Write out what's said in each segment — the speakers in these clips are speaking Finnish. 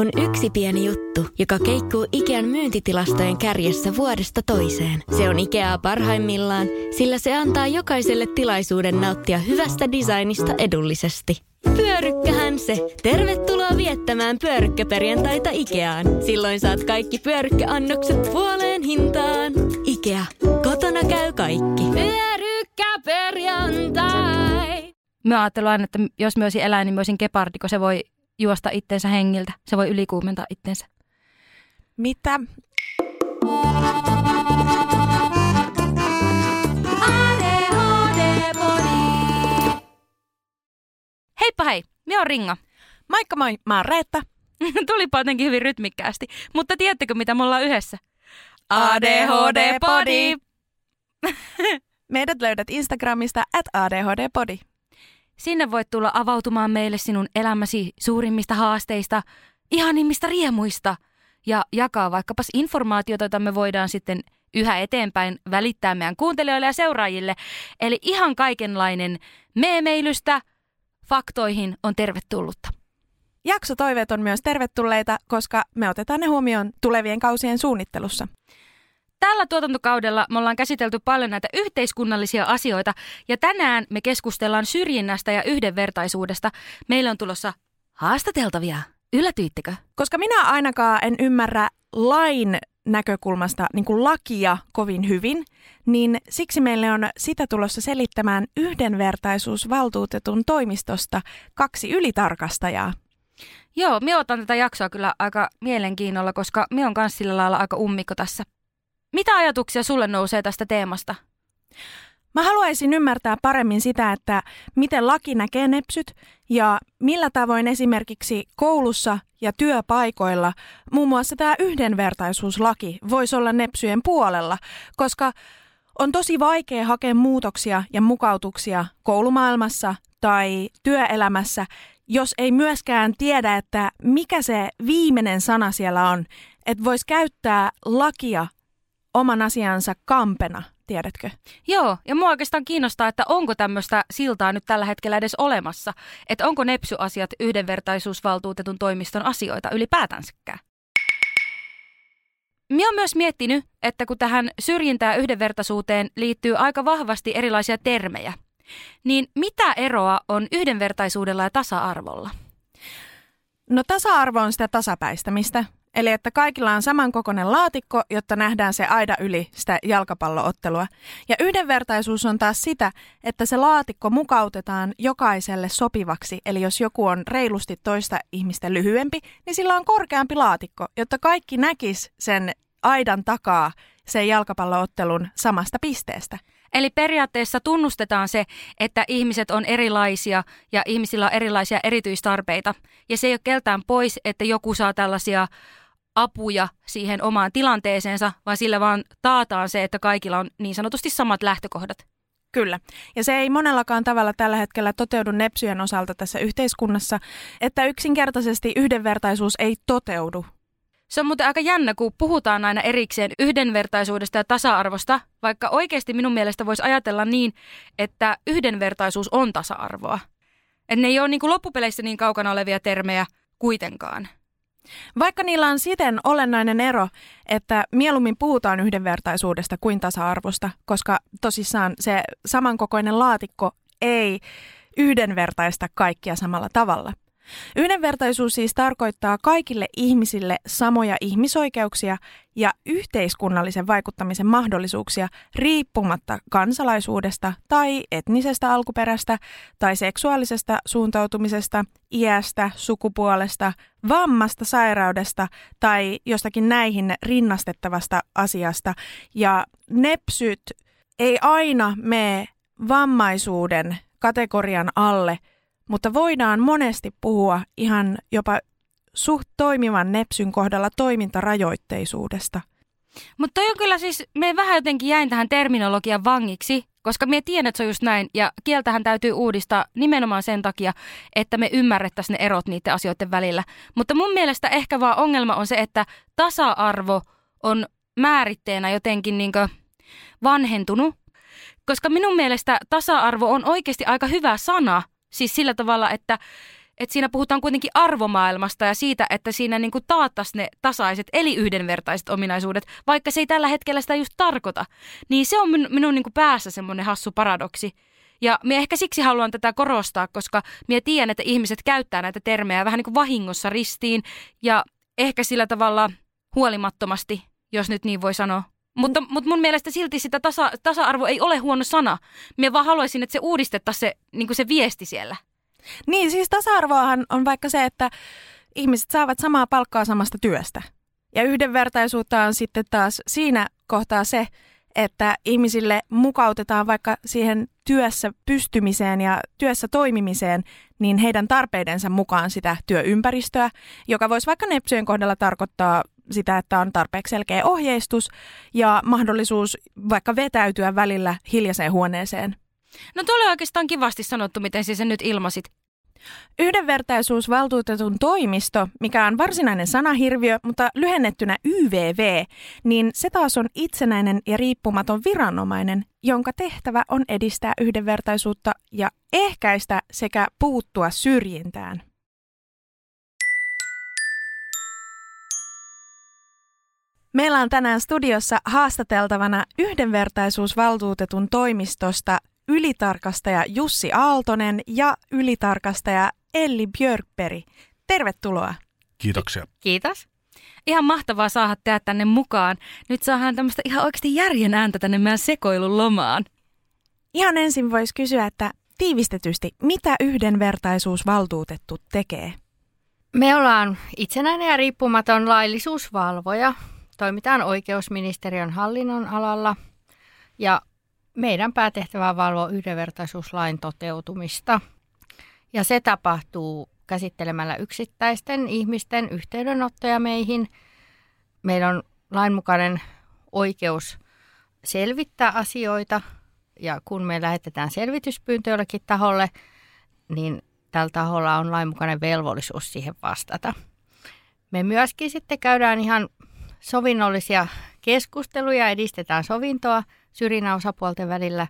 on yksi pieni juttu, joka keikkuu Ikean myyntitilastojen kärjessä vuodesta toiseen. Se on Ikeaa parhaimmillaan, sillä se antaa jokaiselle tilaisuuden nauttia hyvästä designista edullisesti. Pyörykkähän se! Tervetuloa viettämään pyörykkäperjantaita Ikeaan. Silloin saat kaikki pyörykkäannokset puoleen hintaan. Ikea. Kotona käy kaikki. Pyörykkäperjantai! Mä ajattelen aina, että jos olisin eläin, niin mä olisin gepardi, kun se voi juosta itteensä hengiltä. Se voi ylikuumentaa itteensä. Mitä? Heippa hei, minä on Ringa. Moikka moi, mä oon Reetta. Tulipa jotenkin hyvin rytmikkäästi. Mutta tiedättekö, mitä me ollaan yhdessä? ADHD-podi. Meidät löydät Instagramista at ADHD-podi. Sinne voit tulla avautumaan meille sinun elämäsi suurimmista haasteista, ihanimmista riemuista ja jakaa vaikkapas informaatiota, jota me voidaan sitten yhä eteenpäin välittää meidän kuuntelijoille ja seuraajille. Eli ihan kaikenlainen meemeilystä faktoihin on tervetullutta. Jaksotoiveet on myös tervetulleita, koska me otetaan ne huomioon tulevien kausien suunnittelussa. Tällä tuotantokaudella me ollaan käsitelty paljon näitä yhteiskunnallisia asioita ja tänään me keskustellaan syrjinnästä ja yhdenvertaisuudesta. Meillä on tulossa haastateltavia. Yllätyittekö? Koska minä ainakaan en ymmärrä lain näkökulmasta niin kuin lakia kovin hyvin, niin siksi meille on sitä tulossa selittämään yhdenvertaisuusvaltuutetun toimistosta kaksi ylitarkastajaa. Joo, minä otan tätä jaksoa kyllä aika mielenkiinnolla, koska minä on myös sillä lailla aika ummikko tässä. Mitä ajatuksia sulle nousee tästä teemasta? Mä haluaisin ymmärtää paremmin sitä, että miten laki näkee nepsyt ja millä tavoin esimerkiksi koulussa ja työpaikoilla muun muassa tämä yhdenvertaisuuslaki voisi olla nepsyjen puolella, koska on tosi vaikea hakea muutoksia ja mukautuksia koulumaailmassa tai työelämässä, jos ei myöskään tiedä, että mikä se viimeinen sana siellä on, että voisi käyttää lakia oman asiansa kampena, tiedätkö? Joo, ja mua oikeastaan kiinnostaa, että onko tämmöistä siltaa nyt tällä hetkellä edes olemassa, että onko nepsyasiat yhdenvertaisuusvaltuutetun toimiston asioita ylipäätänsäkään. Minä olen myös miettinyt, että kun tähän syrjintään yhdenvertaisuuteen liittyy aika vahvasti erilaisia termejä, niin mitä eroa on yhdenvertaisuudella ja tasa-arvolla? No tasa-arvo on sitä tasapäistämistä, Eli että kaikilla on samankokoinen laatikko, jotta nähdään se aida yli sitä jalkapalloottelua. Ja yhdenvertaisuus on taas sitä, että se laatikko mukautetaan jokaiselle sopivaksi. Eli jos joku on reilusti toista ihmistä lyhyempi, niin sillä on korkeampi laatikko, jotta kaikki näkis sen aidan takaa sen jalkapalloottelun samasta pisteestä. Eli periaatteessa tunnustetaan se, että ihmiset on erilaisia ja ihmisillä on erilaisia erityistarpeita. Ja se ei ole keltään pois, että joku saa tällaisia apuja siihen omaan tilanteeseensa, vaan sillä vaan taataan se, että kaikilla on niin sanotusti samat lähtökohdat. Kyllä. Ja se ei monellakaan tavalla tällä hetkellä toteudu nepsyjen osalta tässä yhteiskunnassa, että yksinkertaisesti yhdenvertaisuus ei toteudu. Se on muuten aika jännä, kun puhutaan aina erikseen yhdenvertaisuudesta ja tasa-arvosta, vaikka oikeasti minun mielestä voisi ajatella niin, että yhdenvertaisuus on tasa-arvoa. Että ne ei ole niin kuin loppupeleissä niin kaukana olevia termejä kuitenkaan. Vaikka niillä on siten olennainen ero, että mieluummin puhutaan yhdenvertaisuudesta kuin tasa-arvosta, koska tosissaan se samankokoinen laatikko ei yhdenvertaista kaikkia samalla tavalla. Yhdenvertaisuus siis tarkoittaa kaikille ihmisille samoja ihmisoikeuksia ja yhteiskunnallisen vaikuttamisen mahdollisuuksia riippumatta kansalaisuudesta tai etnisestä alkuperästä tai seksuaalisesta suuntautumisesta, iästä, sukupuolesta, vammasta, sairaudesta tai jostakin näihin rinnastettavasta asiasta. Ja nepsyt ei aina mene vammaisuuden kategorian alle – mutta voidaan monesti puhua ihan jopa suht toimivan nepsyn kohdalla toimintarajoitteisuudesta. Mutta toi on kyllä siis, me vähän jotenkin jäin tähän terminologian vangiksi, koska me tiedän, että se on just näin, ja kieltähän täytyy uudistaa nimenomaan sen takia, että me ymmärrettäisiin ne erot niiden asioiden välillä. Mutta mun mielestä ehkä vaan ongelma on se, että tasa-arvo on määritteenä jotenkin niin vanhentunut, koska minun mielestä tasa-arvo on oikeasti aika hyvä sana, Siis sillä tavalla, että, että siinä puhutaan kuitenkin arvomaailmasta ja siitä, että siinä niin kuin taattaisi ne tasaiset eli yhdenvertaiset ominaisuudet, vaikka se ei tällä hetkellä sitä just tarkoita. Niin se on minun, minun niin kuin päässä semmoinen hassu paradoksi. Ja minä ehkä siksi haluan tätä korostaa, koska minä tiedän, että ihmiset käyttää näitä termejä vähän niin kuin vahingossa ristiin ja ehkä sillä tavalla huolimattomasti, jos nyt niin voi sanoa. Mutta, mutta mun mielestä silti sitä tasa, tasa-arvo ei ole huono sana. Minä vaan haluaisin, että se uudistettaisiin se, niin se viesti siellä. Niin, siis tasa-arvoahan on vaikka se, että ihmiset saavat samaa palkkaa samasta työstä. Ja yhdenvertaisuutta on sitten taas siinä kohtaa se, että ihmisille mukautetaan vaikka siihen työssä pystymiseen ja työssä toimimiseen, niin heidän tarpeidensa mukaan sitä työympäristöä, joka voisi vaikka nepsyjen kohdalla tarkoittaa sitä, että on tarpeeksi selkeä ohjeistus ja mahdollisuus vaikka vetäytyä välillä hiljaiseen huoneeseen. No tuo oli oikeastaan kivasti sanottu, miten siis sen nyt ilmasit. Yhdenvertaisuusvaltuutetun toimisto, mikä on varsinainen sanahirviö, mutta lyhennettynä YVV, niin se taas on itsenäinen ja riippumaton viranomainen, jonka tehtävä on edistää yhdenvertaisuutta ja ehkäistä sekä puuttua syrjintään. Meillä on tänään studiossa haastateltavana yhdenvertaisuusvaltuutetun toimistosta ylitarkastaja Jussi Aaltonen ja ylitarkastaja Elli Björkperi. Tervetuloa. Kiitoksia. Kiitos. Ihan mahtavaa saada tehdä tänne mukaan. Nyt saadaan tämmöistä ihan oikeasti järjen ääntä tänne meidän sekoilun lomaan. Ihan ensin voisi kysyä, että tiivistetysti, mitä yhdenvertaisuusvaltuutettu tekee? Me ollaan itsenäinen ja riippumaton laillisuusvalvoja. Toimitaan oikeusministeriön hallinnon alalla ja meidän päätehtävä on valvoa yhdenvertaisuuslain toteutumista. Ja se tapahtuu käsittelemällä yksittäisten ihmisten yhteydenottoja meihin. Meillä on lainmukainen oikeus selvittää asioita ja kun me lähetetään selvityspyyntö jollekin taholle, niin tällä taholla on lainmukainen velvollisuus siihen vastata. Me myöskin sitten käydään ihan sovinnollisia keskusteluja, edistetään sovintoa – syrjinnän osapuolten välillä.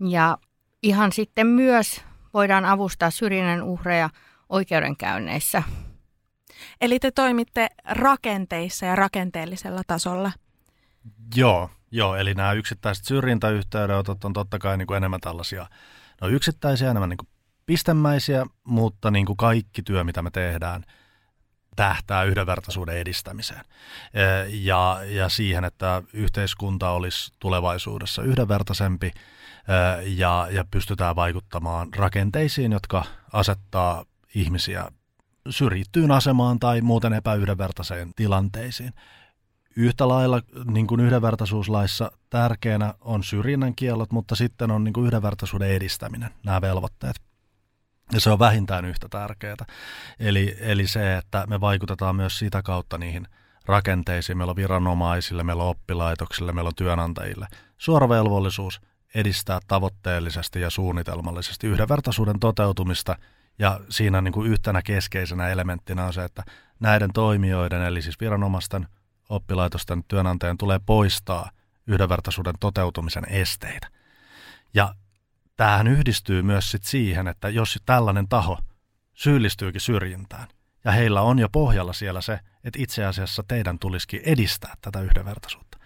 Ja ihan sitten myös voidaan avustaa syrjinnän uhreja oikeudenkäynneissä. Eli te toimitte rakenteissa ja rakenteellisella tasolla? Joo, joo eli nämä yksittäiset syrjintäyhteydenotot on totta kai niin kuin enemmän tällaisia, no yksittäisiä, enemmän niin kuin pistemäisiä, mutta niin kuin kaikki työ, mitä me tehdään – tähtää yhdenvertaisuuden edistämiseen ja, ja siihen, että yhteiskunta olisi tulevaisuudessa yhdenvertaisempi ja, ja pystytään vaikuttamaan rakenteisiin, jotka asettaa ihmisiä syrjittyyn asemaan tai muuten epäyhdenvertaiseen tilanteisiin. Yhtä lailla niin kuin yhdenvertaisuuslaissa tärkeänä on syrjinnän kiellot, mutta sitten on niin kuin yhdenvertaisuuden edistäminen, nämä velvoitteet. Ja se on vähintään yhtä tärkeää. Eli, eli se, että me vaikutetaan myös sitä kautta niihin rakenteisiin. Meillä on viranomaisille, meillä on oppilaitoksille, meillä on työnantajille. Suora velvollisuus edistää tavoitteellisesti ja suunnitelmallisesti yhdenvertaisuuden toteutumista. Ja siinä niin kuin yhtenä keskeisenä elementtinä on se, että näiden toimijoiden, eli siis viranomaisten, oppilaitosten, työnantajien tulee poistaa yhdenvertaisuuden toteutumisen esteitä. Ja tämähän yhdistyy myös sit siihen, että jos tällainen taho syyllistyykin syrjintään, ja heillä on jo pohjalla siellä se, että itse asiassa teidän tulisikin edistää tätä yhdenvertaisuutta,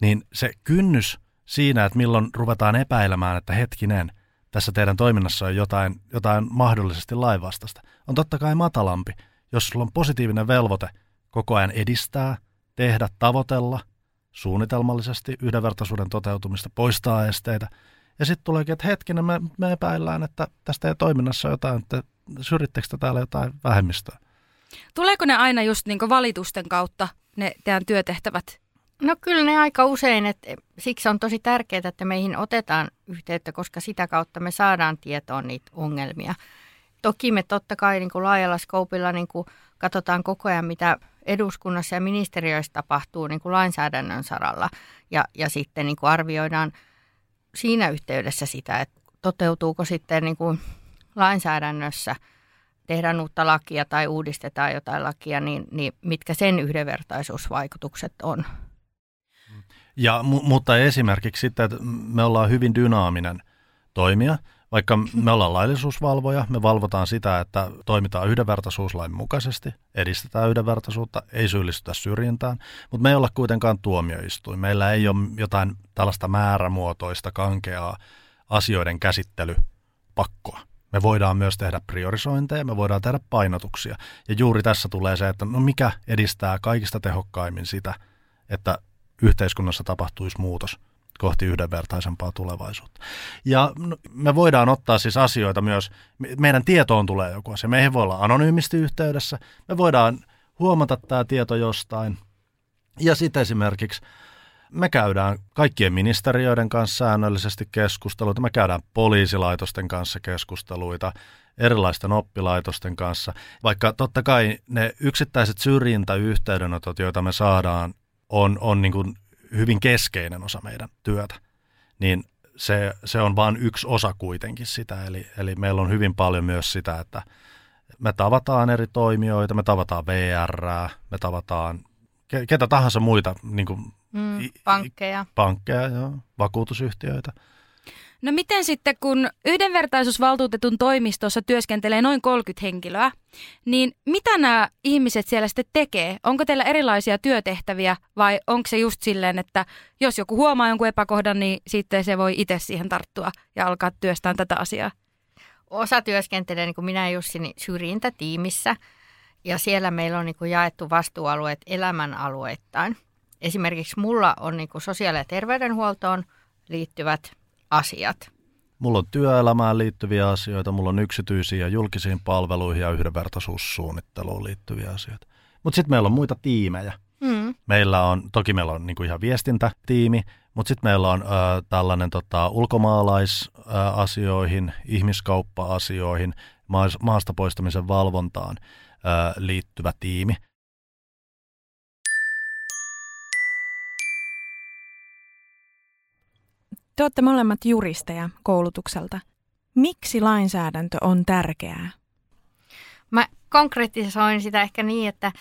niin se kynnys siinä, että milloin ruvetaan epäilemään, että hetkinen, tässä teidän toiminnassa on jotain, jotain mahdollisesti lainvastasta, on totta kai matalampi, jos sulla on positiivinen velvoite koko ajan edistää, tehdä, tavoitella suunnitelmallisesti yhdenvertaisuuden toteutumista, poistaa esteitä – ja sitten tuleekin, että hetkinen, me, me epäillään, että tästä ei toiminnassa jotain, että syrjittekö täällä jotain vähemmistöä? Tuleeko ne aina just niin valitusten kautta, ne teidän työtehtävät? No kyllä ne aika usein, että siksi on tosi tärkeää, että meihin otetaan yhteyttä, koska sitä kautta me saadaan tietoon niitä ongelmia. Toki me totta kai niin kuin laajalla skoopilla niin kuin katsotaan koko ajan, mitä eduskunnassa ja ministeriöissä tapahtuu niin kuin lainsäädännön saralla ja, ja sitten niin kuin arvioidaan – siinä yhteydessä sitä, että toteutuuko sitten niin kuin lainsäädännössä, tehdään uutta lakia tai uudistetaan jotain lakia, niin, niin mitkä sen yhdenvertaisuusvaikutukset on. Ja, mutta esimerkiksi sitten, että me ollaan hyvin dynaaminen toimija, Vaikka me ollaan laillisuusvalvoja, me valvotaan sitä, että toimitaan yhdenvertaisuuslain mukaisesti, edistetään yhdenvertaisuutta, ei syyllistytä syrjintään, mutta me ei olla kuitenkaan tuomioistuin. Meillä ei ole jotain tällaista määrämuotoista, kankeaa asioiden käsittelypakkoa. Me voidaan myös tehdä priorisointeja, me voidaan tehdä painotuksia. Ja juuri tässä tulee se, että no mikä edistää kaikista tehokkaimmin sitä, että yhteiskunnassa tapahtuisi muutos – kohti yhdenvertaisempaa tulevaisuutta. Ja me voidaan ottaa siis asioita myös, meidän tietoon tulee joku asia. Meihin voi olla anonyymisti yhteydessä, me voidaan huomata tämä tieto jostain. Ja sitten esimerkiksi me käydään kaikkien ministeriöiden kanssa säännöllisesti keskusteluita, me käydään poliisilaitosten kanssa keskusteluita, erilaisten oppilaitosten kanssa, vaikka totta kai ne yksittäiset syrjintäyhteydenotot, joita me saadaan, on, on niin kuin hyvin keskeinen osa meidän työtä, niin se, se on vain yksi osa kuitenkin sitä. Eli, eli meillä on hyvin paljon myös sitä, että me tavataan eri toimijoita, me tavataan VR, me tavataan ketä tahansa muita niin kuin, mm, pankkeja, pankkeja joo, vakuutusyhtiöitä – No miten sitten, kun yhdenvertaisuusvaltuutetun toimistossa työskentelee noin 30 henkilöä, niin mitä nämä ihmiset siellä sitten tekee? Onko teillä erilaisia työtehtäviä vai onko se just silleen, että jos joku huomaa jonkun epäkohdan, niin sitten se voi itse siihen tarttua ja alkaa työstää tätä asiaa? Osa työskentelee, niin kuin minä ja Jussi, niin syrjintätiimissä ja siellä meillä on niin kuin jaettu vastuualueet elämänalueittain. Esimerkiksi mulla on niin kuin sosiaali- ja terveydenhuoltoon liittyvät asiat? Mulla on työelämään liittyviä asioita, mulla on yksityisiä ja julkisiin palveluihin ja yhdenvertaisuussuunnitteluun liittyviä asioita. Mutta sitten meillä on muita tiimejä. Mm. Meillä on, toki meillä on niinku ihan viestintätiimi, mutta sitten meillä on ö, tällainen tota, ulkomaalaisasioihin, ihmiskauppa-asioihin, maasta poistamisen valvontaan ö, liittyvä tiimi – Te olette molemmat juristeja koulutukselta. Miksi lainsäädäntö on tärkeää? Mä konkretisoin sitä ehkä niin, että,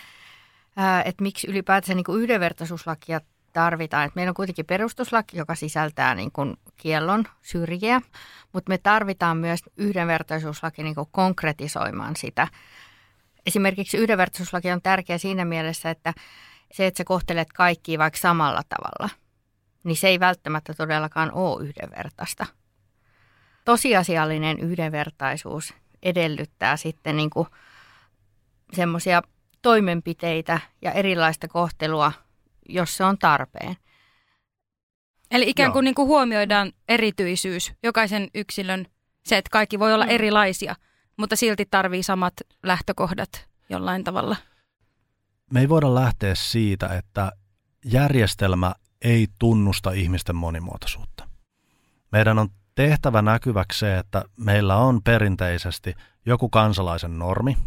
että miksi ylipäätään niin yhdenvertaisuuslakia tarvitaan. Että meillä on kuitenkin perustuslaki, joka sisältää niin kuin kiellon syrjiä, mutta me tarvitaan myös yhdenvertaisuuslaki niin kuin konkretisoimaan sitä. Esimerkiksi yhdenvertaisuuslaki on tärkeä siinä mielessä, että se, että sä kohtelet kaikkia vaikka samalla tavalla – niin se ei välttämättä todellakaan ole yhdenvertaista. Tosiasiallinen yhdenvertaisuus edellyttää sitten niin kuin semmoisia toimenpiteitä ja erilaista kohtelua, jos se on tarpeen. Eli ikään kuin, niin kuin huomioidaan erityisyys, jokaisen yksilön, se, että kaikki voi olla mm. erilaisia, mutta silti tarvii samat lähtökohdat jollain tavalla. Me ei voida lähteä siitä, että järjestelmä ei tunnusta ihmisten monimuotoisuutta. Meidän on tehtävä näkyväksi se, että meillä on perinteisesti joku kansalaisen normi,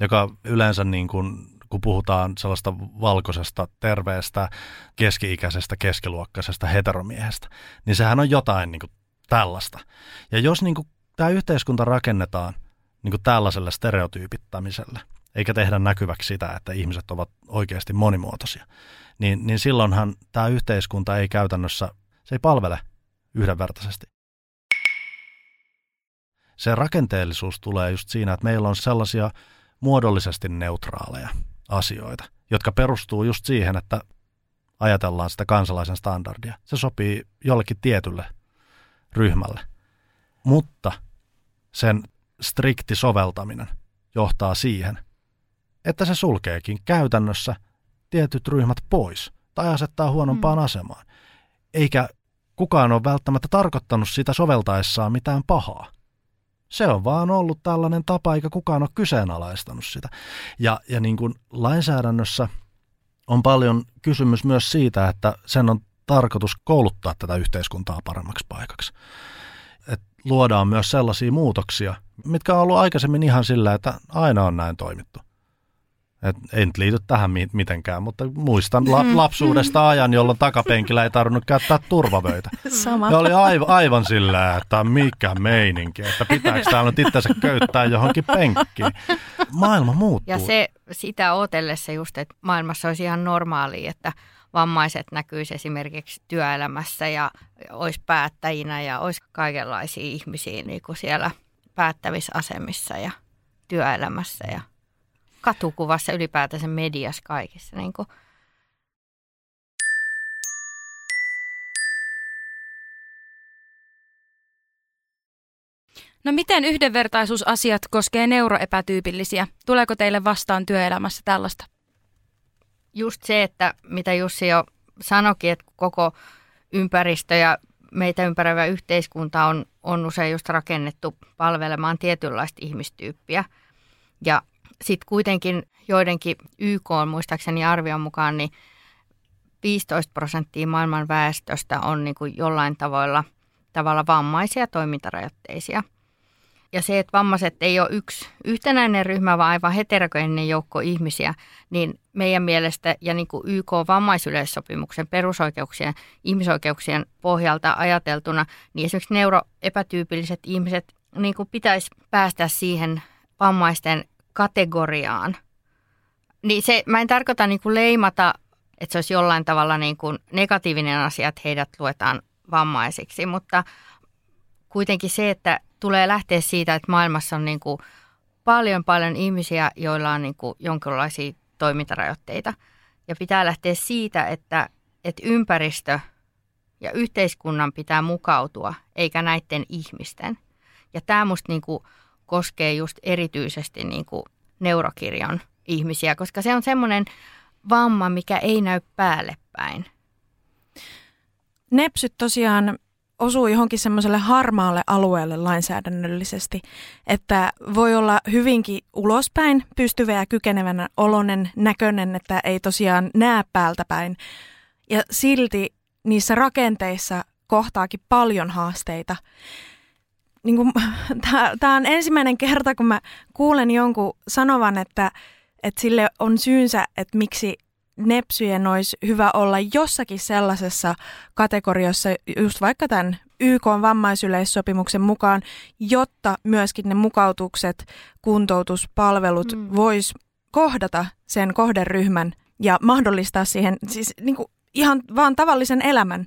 joka yleensä niin kuin, kun puhutaan sellaista valkoisesta, terveestä, keski-ikäisestä, keskiluokkaisesta heteromiehestä, niin sehän on jotain niin kuin tällaista. Ja jos niin kuin, tämä yhteiskunta rakennetaan niin kuin tällaiselle stereotyypittämiselle, eikä tehdä näkyväksi sitä, että ihmiset ovat oikeasti monimuotoisia, niin, niin silloinhan tämä yhteiskunta ei käytännössä, se ei palvele yhdenvertaisesti. Se rakenteellisuus tulee just siinä, että meillä on sellaisia muodollisesti neutraaleja asioita, jotka perustuu just siihen, että ajatellaan sitä kansalaisen standardia. Se sopii jollekin tietylle ryhmälle. Mutta sen strikti soveltaminen johtaa siihen, että se sulkeekin käytännössä tietyt ryhmät pois tai asettaa huonompaan mm. asemaan. Eikä kukaan ole välttämättä tarkoittanut sitä soveltaessaan mitään pahaa. Se on vaan ollut tällainen tapa, eikä kukaan ole kyseenalaistanut sitä. Ja, ja niin kuin lainsäädännössä on paljon kysymys myös siitä, että sen on tarkoitus kouluttaa tätä yhteiskuntaa paremmaksi paikaksi. Et luodaan myös sellaisia muutoksia, mitkä on ollut aikaisemmin ihan sillä, että aina on näin toimittu. Et nyt liity tähän mitenkään, mutta muistan la- mm. lapsuudesta ajan, jolloin takapenkillä ei tarvinnut käyttää turvavöitä. Sama. Ja oli aivan, aivan sillä, että mikä meininki, että pitääkö täällä nyt itsensä köyttää johonkin penkkiin. Maailma muuttuu. Ja se sitä otellessa just, että maailmassa olisi ihan normaali, että vammaiset näkyisi esimerkiksi työelämässä ja olisi päättäjinä ja olisi kaikenlaisia ihmisiä niin kuin siellä päättävissä asemissa ja työelämässä ja katukuvassa ylipäätänsä mediassa kaikissa. Niin kuin No miten yhdenvertaisuusasiat koskee neuroepätyypillisiä? Tuleeko teille vastaan työelämässä tällaista? Just se, että mitä Jussi jo sanoikin, että koko ympäristö ja meitä ympäröivä yhteiskunta on, on usein just rakennettu palvelemaan tietynlaista ihmistyyppiä. Ja sitten kuitenkin joidenkin YK on muistaakseni arvion mukaan, niin 15 prosenttia maailman väestöstä on niin kuin jollain tavalla, tavalla vammaisia toimintarajoitteisia – ja se, että vammaiset ei ole yksi yhtenäinen ryhmä, vaan aivan heterogeeninen joukko ihmisiä, niin meidän mielestä ja niin kuin YK vammaisyleissopimuksen perusoikeuksien, ihmisoikeuksien pohjalta ajateltuna, niin esimerkiksi neuroepätyypilliset ihmiset niin kuin pitäisi päästä siihen vammaisten kategoriaan. Niin se, mä en tarkoita niin kuin leimata, että se olisi jollain tavalla niin kuin negatiivinen asia, että heidät luetaan vammaisiksi, mutta kuitenkin se, että tulee lähteä siitä, että maailmassa on niin kuin paljon paljon ihmisiä, joilla on niin kuin jonkinlaisia toimintarajoitteita. Ja pitää lähteä siitä, että, että ympäristö ja yhteiskunnan pitää mukautua, eikä näiden ihmisten. Ja tämä musta niin kuin koskee just erityisesti niin kuin neurokirjon ihmisiä, koska se on semmoinen vamma, mikä ei näy päälle päin. Nepsyt tosiaan osuu johonkin semmoiselle harmaalle alueelle lainsäädännöllisesti, että voi olla hyvinkin ulospäin pystyvä ja kykenevänä olonen näköinen, että ei tosiaan näe päältä päin. Ja silti niissä rakenteissa kohtaakin paljon haasteita. Niin Tämä on ensimmäinen kerta, kun mä kuulen jonkun sanovan, että, että sille on syynsä, että miksi nepsyjen olisi hyvä olla jossakin sellaisessa kategoriassa, just vaikka tämän YK vammaisyleissopimuksen mukaan, jotta myöskin ne mukautukset, kuntoutuspalvelut mm. vois kohdata sen kohderyhmän ja mahdollistaa siihen siis niin kuin ihan vaan tavallisen elämän.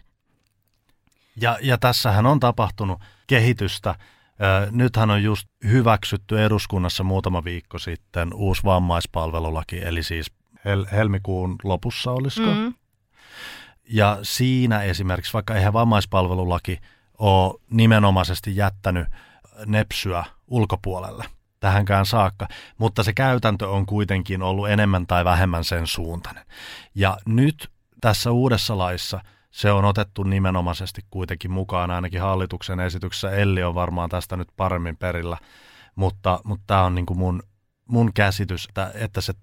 Ja, ja tässähän on tapahtunut kehitystä. Nythän on just hyväksytty eduskunnassa muutama viikko sitten uusi vammaispalvelulaki, eli siis hel- helmikuun lopussa olisiko. Mm. Ja siinä esimerkiksi, vaikka eihän vammaispalvelulaki ole nimenomaisesti jättänyt nepsyä ulkopuolelle tähänkään saakka, mutta se käytäntö on kuitenkin ollut enemmän tai vähemmän sen suuntainen. Ja nyt tässä uudessa laissa se on otettu nimenomaisesti kuitenkin mukaan, ainakin hallituksen esityksessä Elli on varmaan tästä nyt paremmin perillä, mutta, mutta tämä on niin kuin mun, mun käsitys, että, että se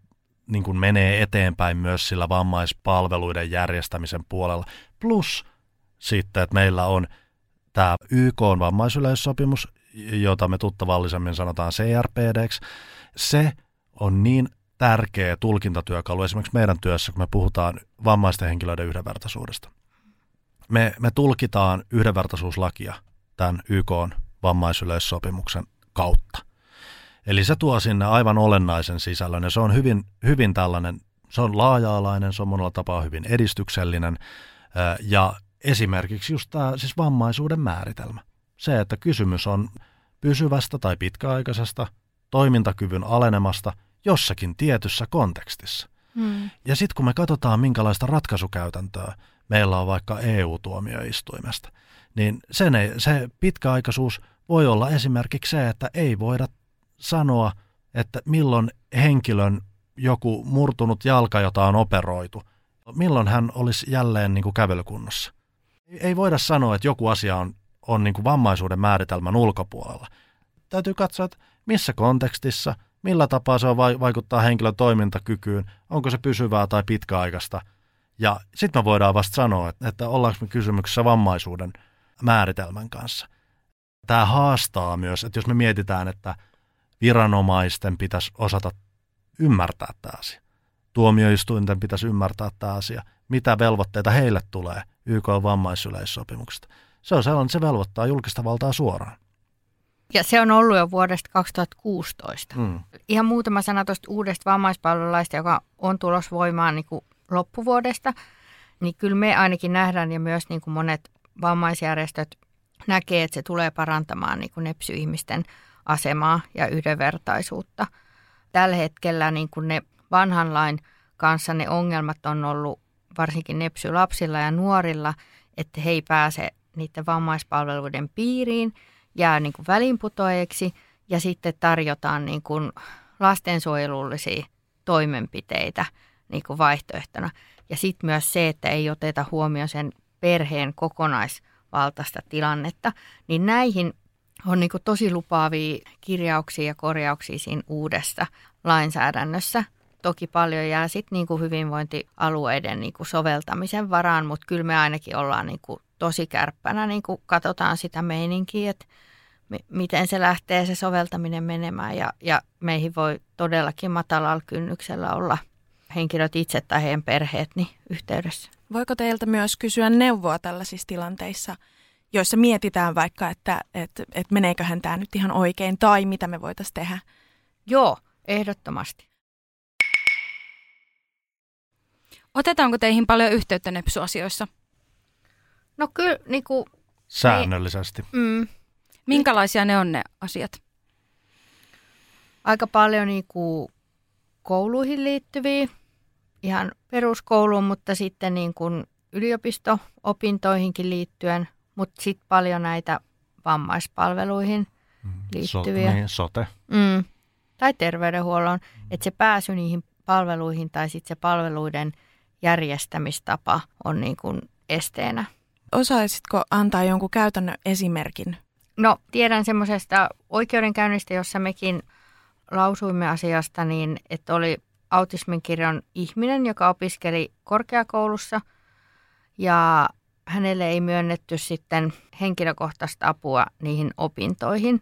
niin kuin menee eteenpäin myös sillä vammaispalveluiden järjestämisen puolella. Plus sitten, että meillä on tämä YK on vammaisyleissopimus, jota me tuttavallisemmin sanotaan CRPD. Se on niin tärkeä tulkintatyökalu esimerkiksi meidän työssä, kun me puhutaan vammaisten henkilöiden yhdenvertaisuudesta. Me, me tulkitaan yhdenvertaisuuslakia tämän YK vammaisyleissopimuksen kautta – Eli se tuo sinne aivan olennaisen sisällön ja se on hyvin, hyvin tällainen, se on laaja-alainen, se on monella tapaa hyvin edistyksellinen ja esimerkiksi just tämä siis vammaisuuden määritelmä. Se, että kysymys on pysyvästä tai pitkäaikaisesta toimintakyvyn alenemasta jossakin tietyssä kontekstissa. Hmm. Ja sitten kun me katsotaan, minkälaista ratkaisukäytäntöä meillä on vaikka EU-tuomioistuimesta, niin sen ei, se pitkäaikaisuus voi olla esimerkiksi se, että ei voida sanoa, että milloin henkilön joku murtunut jalka, jota on operoitu, milloin hän olisi jälleen niin kuin kävelykunnossa. Ei voida sanoa, että joku asia on, on niin kuin vammaisuuden määritelmän ulkopuolella. Täytyy katsoa, että missä kontekstissa, millä tapaa se vaikuttaa henkilön toimintakykyyn, onko se pysyvää tai pitkäaikaista. Ja sitten me voidaan vasta sanoa, että, että ollaanko me kysymyksessä vammaisuuden määritelmän kanssa. Tämä haastaa myös, että jos me mietitään, että – viranomaisten pitäisi osata ymmärtää tämä asia. Tuomioistuinten pitäisi ymmärtää tämä asia. Mitä velvoitteita heille tulee YK vammaisyleissopimuksesta. Se on sellainen, se velvoittaa julkista valtaa suoraan. Ja se on ollut jo vuodesta 2016. Mm. Ihan muutama sana tuosta uudesta vammaispalvelulaista, joka on tulos voimaan niin kuin loppuvuodesta. niin kyllä me ainakin nähdään ja myös niin kuin monet vammaisjärjestöt näkee, että se tulee parantamaan niin kuin nepsy-ihmisten asemaa ja yhdenvertaisuutta. Tällä hetkellä niin kuin ne vanhan lain kanssa ne ongelmat on ollut varsinkin nepsy-lapsilla ja nuorilla, että he ei pääse niiden vammaispalveluiden piiriin, jää niin kuin välinputoajiksi ja sitten tarjotaan niin kuin lastensuojelullisia toimenpiteitä niin kuin vaihtoehtona. Ja sitten myös se, että ei oteta huomioon sen perheen kokonaisvaltaista tilannetta, niin näihin on niin tosi lupaavia kirjauksia ja korjauksia siinä uudessa lainsäädännössä. Toki paljon jää sitten niin hyvinvointialueiden niin soveltamisen varaan, mutta kyllä me ainakin ollaan niin tosi kärppänä, niin katsotaan sitä meininkiä, että miten se lähtee se soveltaminen menemään ja, ja meihin voi todellakin matalalla kynnyksellä olla henkilöt itse tai heidän perheet niin yhteydessä. Voiko teiltä myös kysyä neuvoa tällaisissa tilanteissa, joissa mietitään vaikka, että, että, että meneeköhän tämä nyt ihan oikein tai mitä me voitaisiin tehdä? Joo, ehdottomasti. Otetaanko teihin paljon yhteyttä nepsuasioissa? No kyllä, niin kuin, Säännöllisesti. Mm, Minkälaisia ne on ne asiat? aika paljon niin kuin kouluihin liittyviä, ihan peruskouluun, mutta sitten niin kuin yliopisto-opintoihinkin liittyen, mutta sitten paljon näitä vammaispalveluihin liittyviä. So, niin, sote. Mm, tai terveydenhuollon, että se pääsy niihin palveluihin tai sitten se palveluiden järjestämistapa on niin kuin esteenä. Osaisitko antaa jonkun käytännön esimerkin? No tiedän semmoisesta oikeudenkäynnistä, jossa mekin lausuimme asiasta, niin että oli autismin kirjon ihminen, joka opiskeli korkeakoulussa ja hänelle ei myönnetty sitten henkilökohtaista apua niihin opintoihin.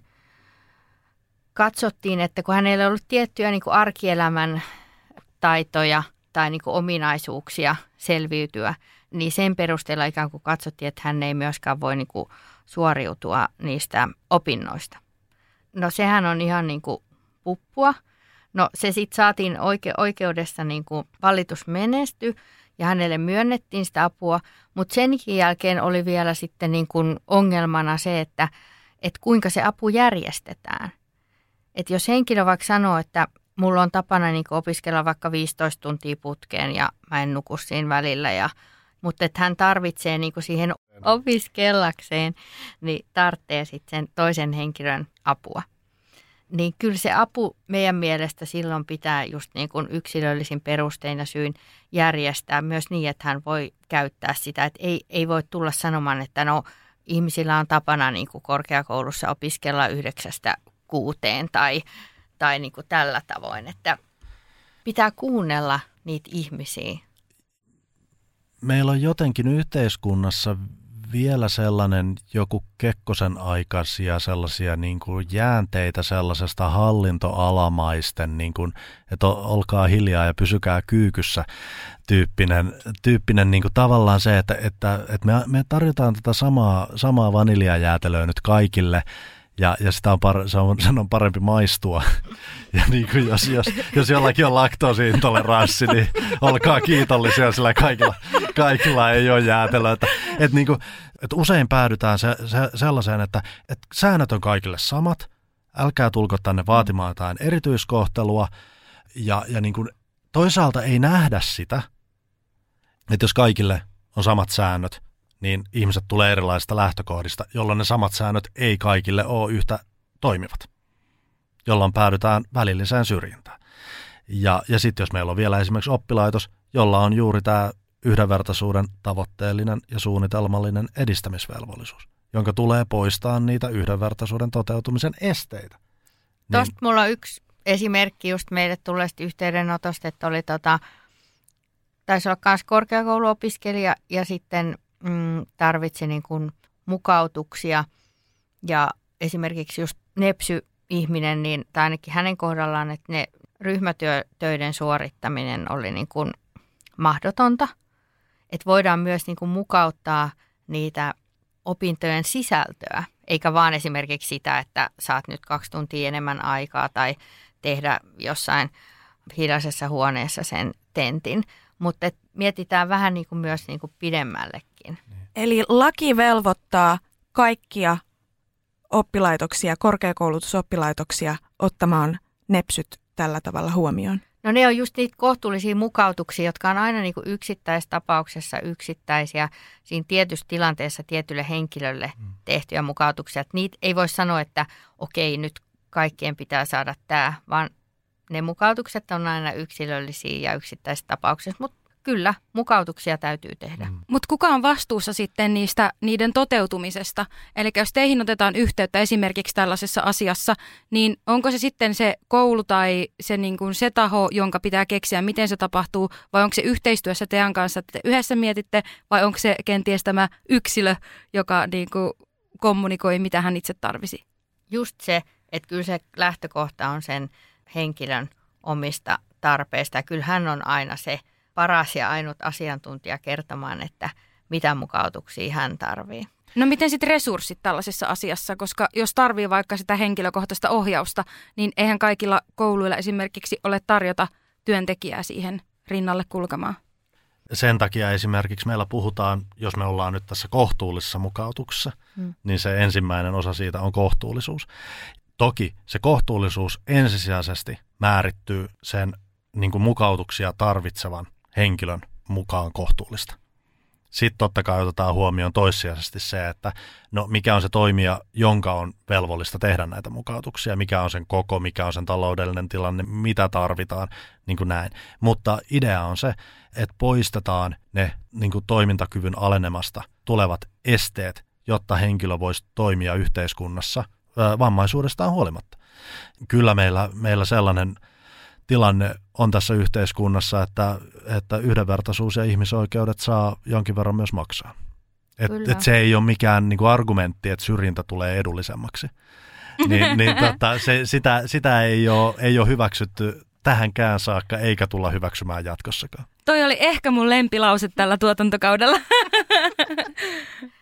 Katsottiin, että kun hänellä ei ollut tiettyjä niin kuin arkielämän taitoja tai niin kuin ominaisuuksia selviytyä, niin sen perusteella ikään kuin katsottiin, että hän ei myöskään voi niin kuin suoriutua niistä opinnoista. No sehän on ihan niin kuin puppua. No se sitten saatiin oike- oikeudessa niin kuin valitus menesty ja hänelle myönnettiin sitä apua, mutta sen jälkeen oli vielä sitten niin kuin ongelmana se, että, että kuinka se apu järjestetään. Että jos henkilö vaikka sanoo, että mulla on tapana niin opiskella vaikka 15 tuntia putkeen ja mä en nuku siinä välillä, ja, mutta että hän tarvitsee niin kuin siihen opiskellakseen, niin tarvitsee sitten sen toisen henkilön apua niin kyllä se apu meidän mielestä silloin pitää just niin kuin yksilöllisin perustein ja syyn järjestää myös niin, että hän voi käyttää sitä. Että ei, ei voi tulla sanomaan, että no ihmisillä on tapana niin kuin korkeakoulussa opiskella yhdeksästä kuuteen tai, tai niin kuin tällä tavoin, että pitää kuunnella niitä ihmisiä. Meillä on jotenkin yhteiskunnassa vielä sellainen joku Kekkosen aikaisia sellaisia niin kuin jäänteitä sellaisesta hallintoalamaisten, niin kuin, että olkaa hiljaa ja pysykää kyykyssä tyyppinen, tyyppinen niin kuin tavallaan se, että, että, että me, me tarjotaan tätä samaa, samaa vaniljajäätelöä nyt kaikille, ja, ja sitä on, par, se on, sen on parempi maistua. Ja niin kuin jos, jos, jos jollakin on laktoosiintoleranssi, niin olkaa kiitollisia, sillä kaikilla, kaikilla ei ole. Että, että, niin kuin, että usein päädytään se, se, sellaiseen, että, että säännöt on kaikille samat, älkää tulko tänne vaatimaan jotain erityiskohtelua, ja, ja niin kuin, toisaalta ei nähdä sitä, että jos kaikille on samat säännöt, niin ihmiset tulee erilaisista lähtökohdista, jolloin ne samat säännöt ei kaikille ole yhtä toimivat, jolloin päädytään välilliseen syrjintään. Ja, ja sitten jos meillä on vielä esimerkiksi oppilaitos, jolla on juuri tämä yhdenvertaisuuden tavoitteellinen ja suunnitelmallinen edistämisvelvollisuus, jonka tulee poistaa niitä yhdenvertaisuuden toteutumisen esteitä. Tuosta niin, mulla on yksi esimerkki just meille tulleesta yhteydenotosta, että oli tota, taisi olla myös korkeakouluopiskelija ja sitten mm, tarvitsi niin kuin mukautuksia ja esimerkiksi just nepsy-ihminen, niin, tai ainakin hänen kohdallaan, että ne ryhmätöiden suorittaminen oli niin kuin mahdotonta. Että voidaan myös niin kuin mukauttaa niitä opintojen sisältöä, eikä vaan esimerkiksi sitä, että saat nyt kaksi tuntia enemmän aikaa tai tehdä jossain hiljaisessa huoneessa sen tentin, mutta et mietitään vähän niin kuin myös niin kuin pidemmällekin. Eli laki velvoittaa kaikkia oppilaitoksia, korkeakoulutusoppilaitoksia ottamaan nepsyt tällä tavalla huomioon? No ne on just niitä kohtuullisia mukautuksia, jotka on aina niin kuin yksittäistapauksessa yksittäisiä siinä tietyssä tilanteessa tietylle henkilölle mm. tehtyjä mukautuksia. Että niitä ei voi sanoa, että okei, nyt kaikkien pitää saada tämä, vaan ne mukautukset on aina yksilöllisiä ja yksittäistapauksessa, mutta kyllä, mukautuksia täytyy tehdä. Mm. Mutta kuka on vastuussa sitten niistä, niiden toteutumisesta? Eli jos teihin otetaan yhteyttä esimerkiksi tällaisessa asiassa, niin onko se sitten se koulu tai se, niin kuin se taho, jonka pitää keksiä, miten se tapahtuu, vai onko se yhteistyössä teidän kanssa, että te yhdessä mietitte, vai onko se kenties tämä yksilö, joka niin kuin kommunikoi, mitä hän itse tarvisi? Just se, että kyllä se lähtökohta on sen henkilön omista tarpeista. Ja kyllä hän on aina se paras ja ainut asiantuntija kertomaan, että mitä mukautuksia hän tarvii. No miten sitten resurssit tällaisessa asiassa, koska jos tarvii vaikka sitä henkilökohtaista ohjausta, niin eihän kaikilla kouluilla esimerkiksi ole tarjota työntekijää siihen rinnalle kulkemaan. Sen takia esimerkiksi meillä puhutaan, jos me ollaan nyt tässä kohtuullisessa mukautuksessa, hmm. niin se ensimmäinen osa siitä on kohtuullisuus. Toki se kohtuullisuus ensisijaisesti määrittyy sen niin kuin mukautuksia tarvitsevan henkilön mukaan kohtuullista. Sitten totta kai otetaan huomioon toissijaisesti se, että no mikä on se toimija, jonka on velvollista tehdä näitä mukautuksia, mikä on sen koko, mikä on sen taloudellinen tilanne, mitä tarvitaan, niin kuin näin. Mutta idea on se, että poistetaan ne niin kuin toimintakyvyn alenemasta tulevat esteet, jotta henkilö voisi toimia yhteiskunnassa vammaisuudestaan huolimatta. Kyllä meillä, meillä sellainen tilanne on tässä yhteiskunnassa, että, että yhdenvertaisuus ja ihmisoikeudet saa jonkin verran myös maksaa. Et, et se ei ole mikään niin kuin argumentti, että syrjintä tulee edullisemmaksi. niin, niin tota, se, sitä, sitä ei, ole, ei ole hyväksytty tähänkään saakka, eikä tulla hyväksymään jatkossakaan. Toi oli ehkä mun lempilause tällä tuotantokaudella.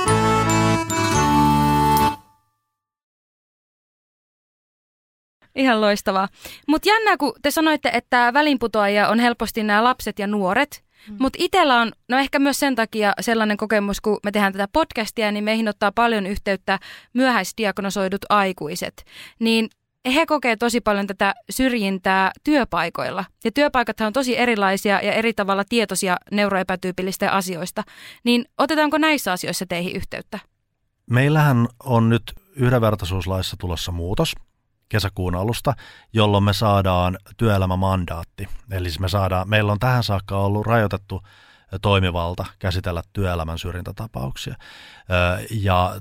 Ihan loistavaa. Mutta jännää, kun te sanoitte, että välinputoajia on helposti nämä lapset ja nuoret. Mm. Mutta itsellä on, no ehkä myös sen takia sellainen kokemus, kun me tehdään tätä podcastia, niin meihin ottaa paljon yhteyttä myöhäisdiagnosoidut aikuiset. Niin he kokee tosi paljon tätä syrjintää työpaikoilla. Ja työpaikathan on tosi erilaisia ja eri tavalla tietoisia neuroepätyypillistä asioista. Niin otetaanko näissä asioissa teihin yhteyttä? Meillähän on nyt yhdenvertaisuuslaissa tulossa muutos, kesäkuun alusta, jolloin me saadaan työelämämandaatti. Eli me saadaan, meillä on tähän saakka ollut rajoitettu toimivalta käsitellä työelämän syrjintätapauksia. Ja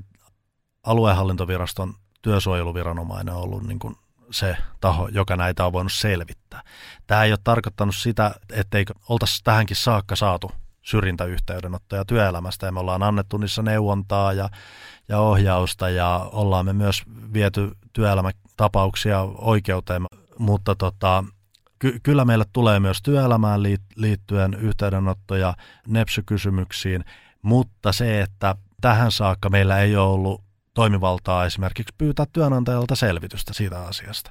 aluehallintoviraston työsuojeluviranomainen on ollut niin kuin se taho, joka näitä on voinut selvittää. Tämä ei ole tarkoittanut sitä, etteikö oltaisi tähänkin saakka saatu syrjintäyhteydenottoja työelämästä ja me ollaan annettu niissä neuvontaa ja, ja ohjausta ja ollaan me myös viety työelämätapauksia oikeuteen, mutta tota, ky- kyllä meille tulee myös työelämään liittyen yhteydenottoja nepsykysymyksiin, mutta se, että tähän saakka meillä ei ole ollut toimivaltaa esimerkiksi pyytää työnantajalta selvitystä siitä asiasta,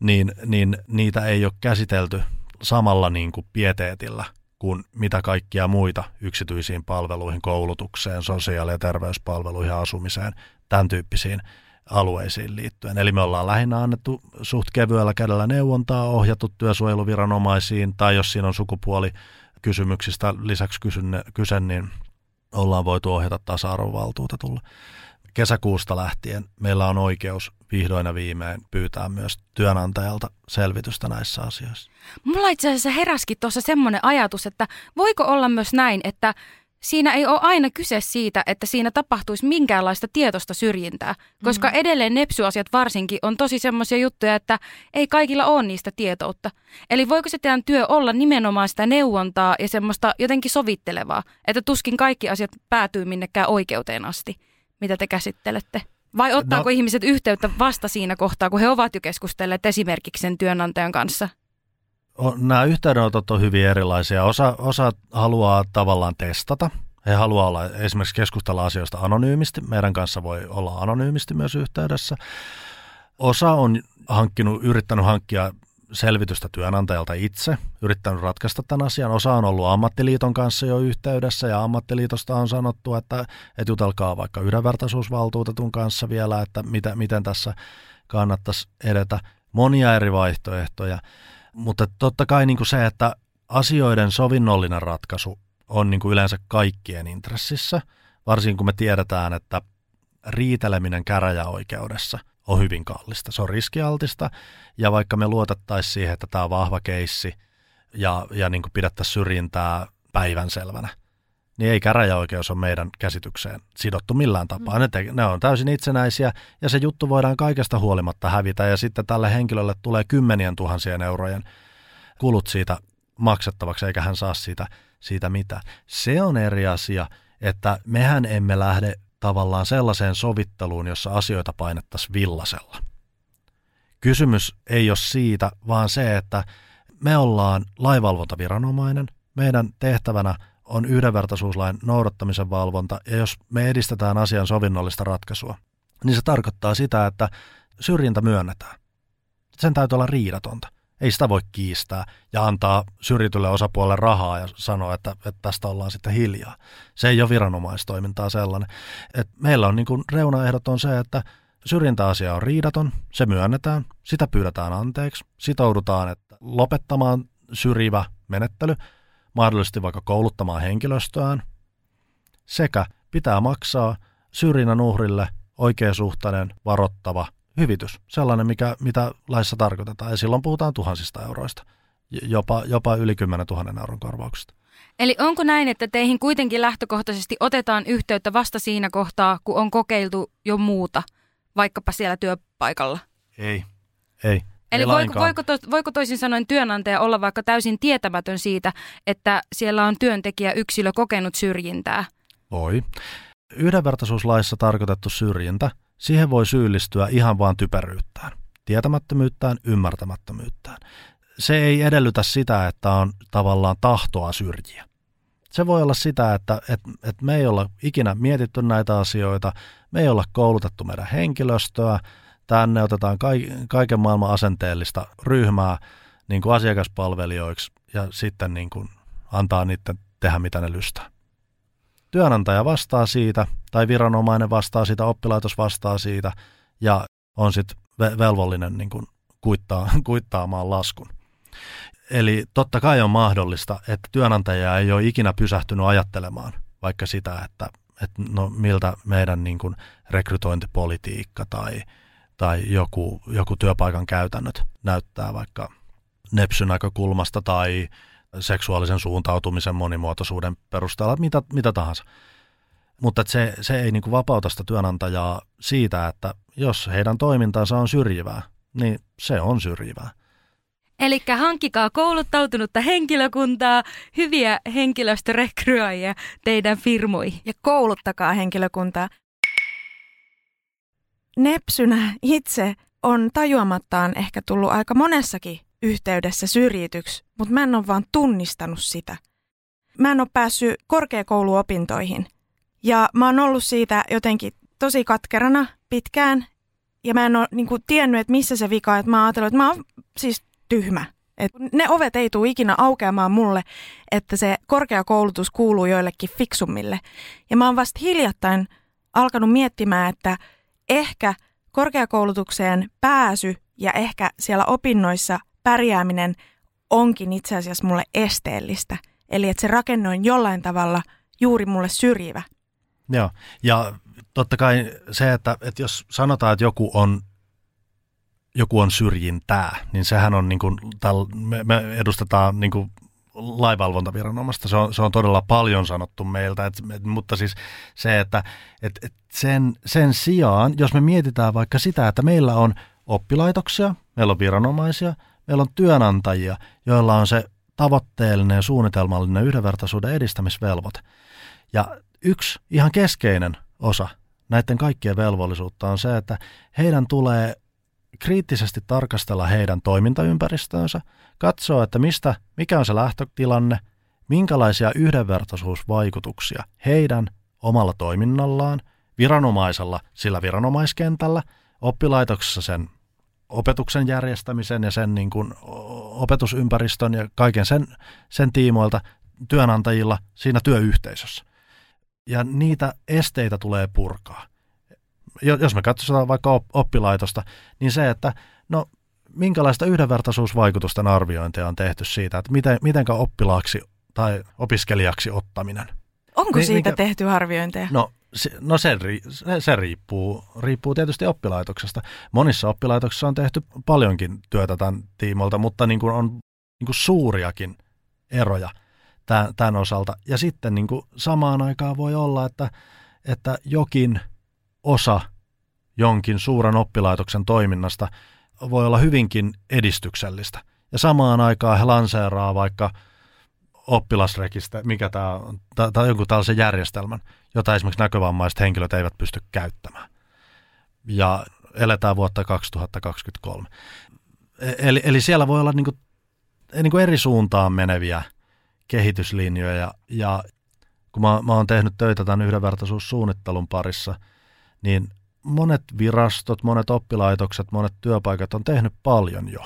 niin, niin niitä ei ole käsitelty samalla niin kuin pieteetillä kuin mitä kaikkia muita yksityisiin palveluihin, koulutukseen, sosiaali- ja terveyspalveluihin, asumiseen, tämän tyyppisiin alueisiin liittyen. Eli me ollaan lähinnä annettu suht kevyellä kädellä neuvontaa, ohjattu työsuojeluviranomaisiin, tai jos siinä on sukupuoli kysymyksistä lisäksi kyse, niin ollaan voitu ohjata tasa-arvovaltuutetulle. Kesäkuusta lähtien meillä on oikeus vihdoin ja viimein pyytää myös työnantajalta selvitystä näissä asioissa. Mulla itse asiassa heräskin tuossa semmoinen ajatus, että voiko olla myös näin, että siinä ei ole aina kyse siitä, että siinä tapahtuisi minkäänlaista tietoista syrjintää, koska mm-hmm. edelleen nepsyasiat varsinkin on tosi semmoisia juttuja, että ei kaikilla ole niistä tietoutta. Eli voiko se teidän työ olla nimenomaan sitä neuvontaa ja semmoista jotenkin sovittelevaa, että tuskin kaikki asiat päätyy minnekään oikeuteen asti, mitä te käsittelette? Vai ottaako no, ihmiset yhteyttä vasta siinä kohtaa, kun he ovat jo keskustelleet esimerkiksi sen työnantajan kanssa? Nämä yhteydenotot on hyvin erilaisia. Osa, osa haluaa tavallaan testata. He haluaa olla, esimerkiksi keskustella asioista anonyymisti. Meidän kanssa voi olla anonyymisti myös yhteydessä. Osa on hankkinut, yrittänyt hankkia selvitystä työnantajalta itse, yrittänyt ratkaista tämän asian. Osa on ollut ammattiliiton kanssa jo yhteydessä ja ammattiliitosta on sanottu, että, että jutelkaa vaikka yhdenvertaisuusvaltuutetun kanssa vielä, että mitä, miten tässä kannattaisi edetä. Monia eri vaihtoehtoja. Mutta totta kai niin kuin se, että asioiden sovinnollinen ratkaisu on niin kuin yleensä kaikkien intressissä, varsinkin kun me tiedetään, että riiteleminen käräjäoikeudessa on hyvin kallista. Se on riskialtista, ja vaikka me luotettaisiin siihen, että tämä on vahva keissi ja, ja niin kuin pidettäisiin syrjintää päivänselvänä, niin ei käräjäoikeus ole meidän käsitykseen sidottu millään tapaa. Mm. Ne, te, ne on täysin itsenäisiä ja se juttu voidaan kaikesta huolimatta hävitä ja sitten tälle henkilölle tulee kymmenien tuhansien eurojen kulut siitä maksettavaksi eikä hän saa siitä, siitä mitään. Se on eri asia, että mehän emme lähde tavallaan sellaiseen sovitteluun, jossa asioita painettaisiin villasella. Kysymys ei ole siitä, vaan se, että me ollaan laivalvontaviranomainen. Meidän tehtävänä on yhdenvertaisuuslain noudattamisen valvonta, ja jos me edistetään asian sovinnollista ratkaisua, niin se tarkoittaa sitä, että syrjintä myönnetään. Sen täytyy olla riidatonta. Ei sitä voi kiistää ja antaa syrjitylle osapuolelle rahaa ja sanoa, että, että tästä ollaan sitten hiljaa. Se ei ole viranomaistoimintaa sellainen. Et meillä on niin kuin reunaehdot on se, että syrjintäasia on riidaton, se myönnetään, sitä pyydetään anteeksi, sitoudutaan että lopettamaan syrjivä menettely – mahdollisesti vaikka kouluttamaan henkilöstöään, sekä pitää maksaa syrjinnän uhrille oikeasuhtainen, varottava hyvitys, sellainen, mikä, mitä laissa tarkoitetaan. Ja silloin puhutaan tuhansista euroista, jopa, jopa yli 10 000 euron korvauksista. Eli onko näin, että teihin kuitenkin lähtökohtaisesti otetaan yhteyttä vasta siinä kohtaa, kun on kokeiltu jo muuta, vaikkapa siellä työpaikalla? Ei, ei. Eli voiko, voiko, to, voiko toisin sanoen työnantaja olla vaikka täysin tietämätön siitä, että siellä on työntekijä yksilö kokenut syrjintää? Voi. Yhdenvertaisuuslaissa tarkoitettu syrjintä, siihen voi syyllistyä ihan vain typeryyttään, tietämättömyyttään, ymmärtämättömyyttään. Se ei edellytä sitä, että on tavallaan tahtoa syrjiä. Se voi olla sitä, että, että, että me ei olla ikinä mietitty näitä asioita, me ei olla koulutettu meidän henkilöstöä, tänne otetaan kaiken maailman asenteellista ryhmää niin kuin asiakaspalvelijoiksi ja sitten niin kuin antaa niiden tehdä mitä ne lystää. Työnantaja vastaa siitä tai viranomainen vastaa siitä, oppilaitos vastaa siitä ja on sitten velvollinen niin kuin kuittaa, kuittaamaan laskun. Eli totta kai on mahdollista, että työnantaja ei ole ikinä pysähtynyt ajattelemaan vaikka sitä, että, että no miltä meidän niin kuin rekrytointipolitiikka tai – tai joku, joku työpaikan käytännöt näyttää vaikka nepsyn näkökulmasta tai seksuaalisen suuntautumisen monimuotoisuuden perusteella, mitä, mitä tahansa. Mutta se, se ei niin kuin vapauta sitä työnantajaa siitä, että jos heidän toimintansa on syrjivää, niin se on syrjivää. Eli hankkikaa kouluttautunutta henkilökuntaa, hyviä henkilöstörekryajia teidän firmoihin. Ja kouluttakaa henkilökuntaa nepsynä itse on tajuamattaan ehkä tullut aika monessakin yhteydessä syrjityksi, mutta mä en ole vaan tunnistanut sitä. Mä en ole päässyt korkeakouluopintoihin ja mä oon ollut siitä jotenkin tosi katkerana pitkään ja mä en ole niin kuin, tiennyt, että missä se vika, että mä oon ajatellut, että mä oon siis tyhmä. Et ne ovet ei tule ikinä aukeamaan mulle, että se korkeakoulutus kuuluu joillekin fiksummille. Ja mä oon vasta hiljattain alkanut miettimään, että – ehkä korkeakoulutukseen pääsy ja ehkä siellä opinnoissa pärjääminen onkin itse asiassa mulle esteellistä. Eli että se rakenne on jollain tavalla juuri mulle syrjivä. Joo, ja totta kai se, että, että jos sanotaan, että joku on, joku on syrjintää, niin sehän on niin kuin, me, me edustetaan niin kuin laivalvontaviranomaista. Se on, se on todella paljon sanottu meiltä, et, et, mutta siis se, että et, et sen, sen sijaan, jos me mietitään vaikka sitä, että meillä on oppilaitoksia, meillä on viranomaisia, meillä on työnantajia, joilla on se tavoitteellinen ja suunnitelmallinen yhdenvertaisuuden edistämisvelvoite. Ja yksi ihan keskeinen osa näiden kaikkien velvollisuutta on se, että heidän tulee kriittisesti tarkastella heidän toimintaympäristöönsä, katsoa, että mistä, mikä on se lähtötilanne, minkälaisia yhdenvertaisuusvaikutuksia heidän omalla toiminnallaan, viranomaisella sillä viranomaiskentällä, oppilaitoksessa sen opetuksen järjestämisen ja sen niin kuin opetusympäristön ja kaiken sen, sen tiimoilta työnantajilla siinä työyhteisössä. Ja niitä esteitä tulee purkaa. Jos me katsotaan vaikka oppilaitosta, niin se, että no minkälaista yhdenvertaisuusvaikutusten arviointia on tehty siitä, että miten, mitenkä oppilaaksi tai opiskelijaksi ottaminen. Onko niin, siitä minkä, tehty arviointeja? No, se, no se, se, se riippuu, riippuu tietysti oppilaitoksesta. Monissa oppilaitoksissa on tehty paljonkin työtä tämän tiimolta, mutta niin kuin on niin kuin suuriakin eroja tämän, tämän osalta. Ja sitten niin kuin samaan aikaan voi olla, että, että jokin osa jonkin suuren oppilaitoksen toiminnasta – voi olla hyvinkin edistyksellistä. Ja samaan aikaan he lanseeraa vaikka oppilasrekistä, mikä tämä on, tai jonkun tällaisen järjestelmän, jota esimerkiksi näkövammaiset henkilöt eivät pysty käyttämään. Ja eletään vuotta 2023. E-, eli, eli siellä voi olla niin kuin, niin kuin eri suuntaan meneviä kehityslinjoja. Ja kun mä, mä oon tehnyt töitä tämän yhdenvertaisuussuunnittelun parissa, niin monet virastot, monet oppilaitokset, monet työpaikat on tehnyt paljon jo.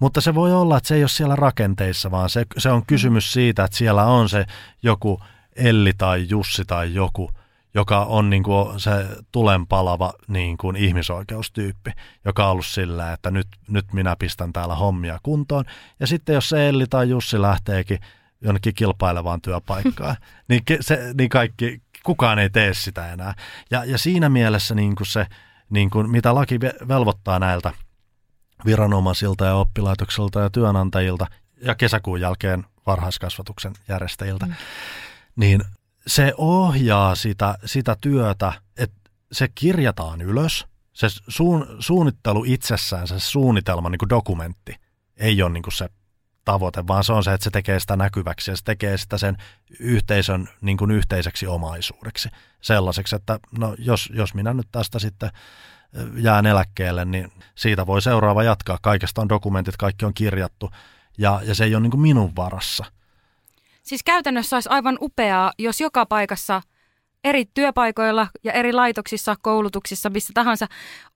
Mutta se voi olla, että se ei ole siellä rakenteissa, vaan se, se on kysymys siitä, että siellä on se joku Elli tai Jussi tai joku, joka on niin kuin se tulenpalava niin kuin ihmisoikeustyyppi, joka on ollut sillä, että nyt, nyt minä pistän täällä hommia kuntoon. Ja sitten jos se Elli tai Jussi lähteekin jonnekin kilpailevaan työpaikkaan, niin, se, niin kaikki, kukaan ei tee sitä enää. Ja, ja siinä mielessä niin kuin se, niin kuin mitä laki velvoittaa näiltä viranomaisilta ja oppilaitoksilta ja työnantajilta ja kesäkuun jälkeen varhaiskasvatuksen järjestäjiltä, mm. niin se ohjaa sitä, sitä työtä, että se kirjataan ylös. Se suun, suunnittelu itsessään, se suunnitelma, niin kuin dokumentti, ei ole niin kuin se tavoite, vaan se on se, että se tekee sitä näkyväksi ja se tekee sitä sen yhteisön niin kuin yhteiseksi omaisuudeksi. Sellaiseksi, että no, jos, jos minä nyt tästä sitten jään eläkkeelle, niin siitä voi seuraava jatkaa. Kaikesta on dokumentit, kaikki on kirjattu ja, ja se ei ole niin kuin minun varassa. Siis käytännössä olisi aivan upeaa, jos joka paikassa eri työpaikoilla ja eri laitoksissa, koulutuksissa, missä tahansa,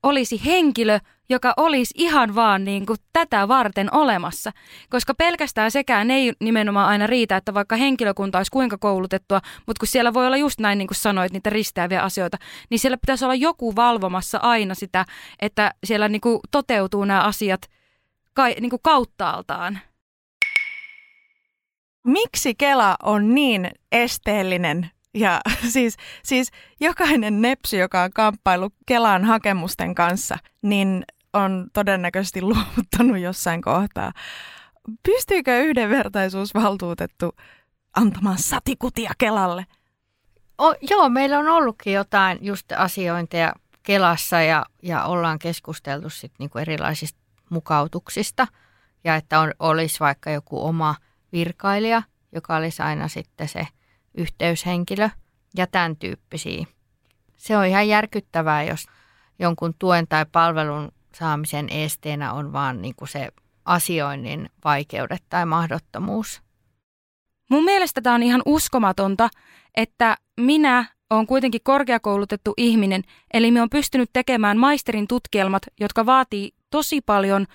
olisi henkilö, joka olisi ihan vaan niin kuin tätä varten olemassa. Koska pelkästään sekään ei nimenomaan aina riitä, että vaikka henkilökunta olisi kuinka koulutettua, mutta kun siellä voi olla just näin niin kuin sanoit, niitä risteäviä asioita, niin siellä pitäisi olla joku valvomassa aina sitä, että siellä niin kuin toteutuu nämä asiat niin kuin kauttaaltaan. Miksi Kela on niin esteellinen ja siis, siis jokainen nepsy, joka on kamppailu Kelan hakemusten kanssa, niin on todennäköisesti luovuttanut jossain kohtaa. Pystyykö yhdenvertaisuusvaltuutettu antamaan satikutia Kelalle? O, joo, meillä on ollutkin jotain just asiointeja Kelassa ja, ja ollaan keskusteltu sit niinku erilaisista mukautuksista. Ja että on, olisi vaikka joku oma virkailija, joka olisi aina sitten se yhteyshenkilö ja tämän tyyppisiä. Se on ihan järkyttävää, jos jonkun tuen tai palvelun saamisen esteenä on vaan niin kuin se asioinnin vaikeudet tai mahdottomuus. Mun mielestä tämä on ihan uskomatonta, että minä olen kuitenkin korkeakoulutettu ihminen, eli me on pystynyt tekemään maisterin tutkielmat, jotka vaatii tosi paljon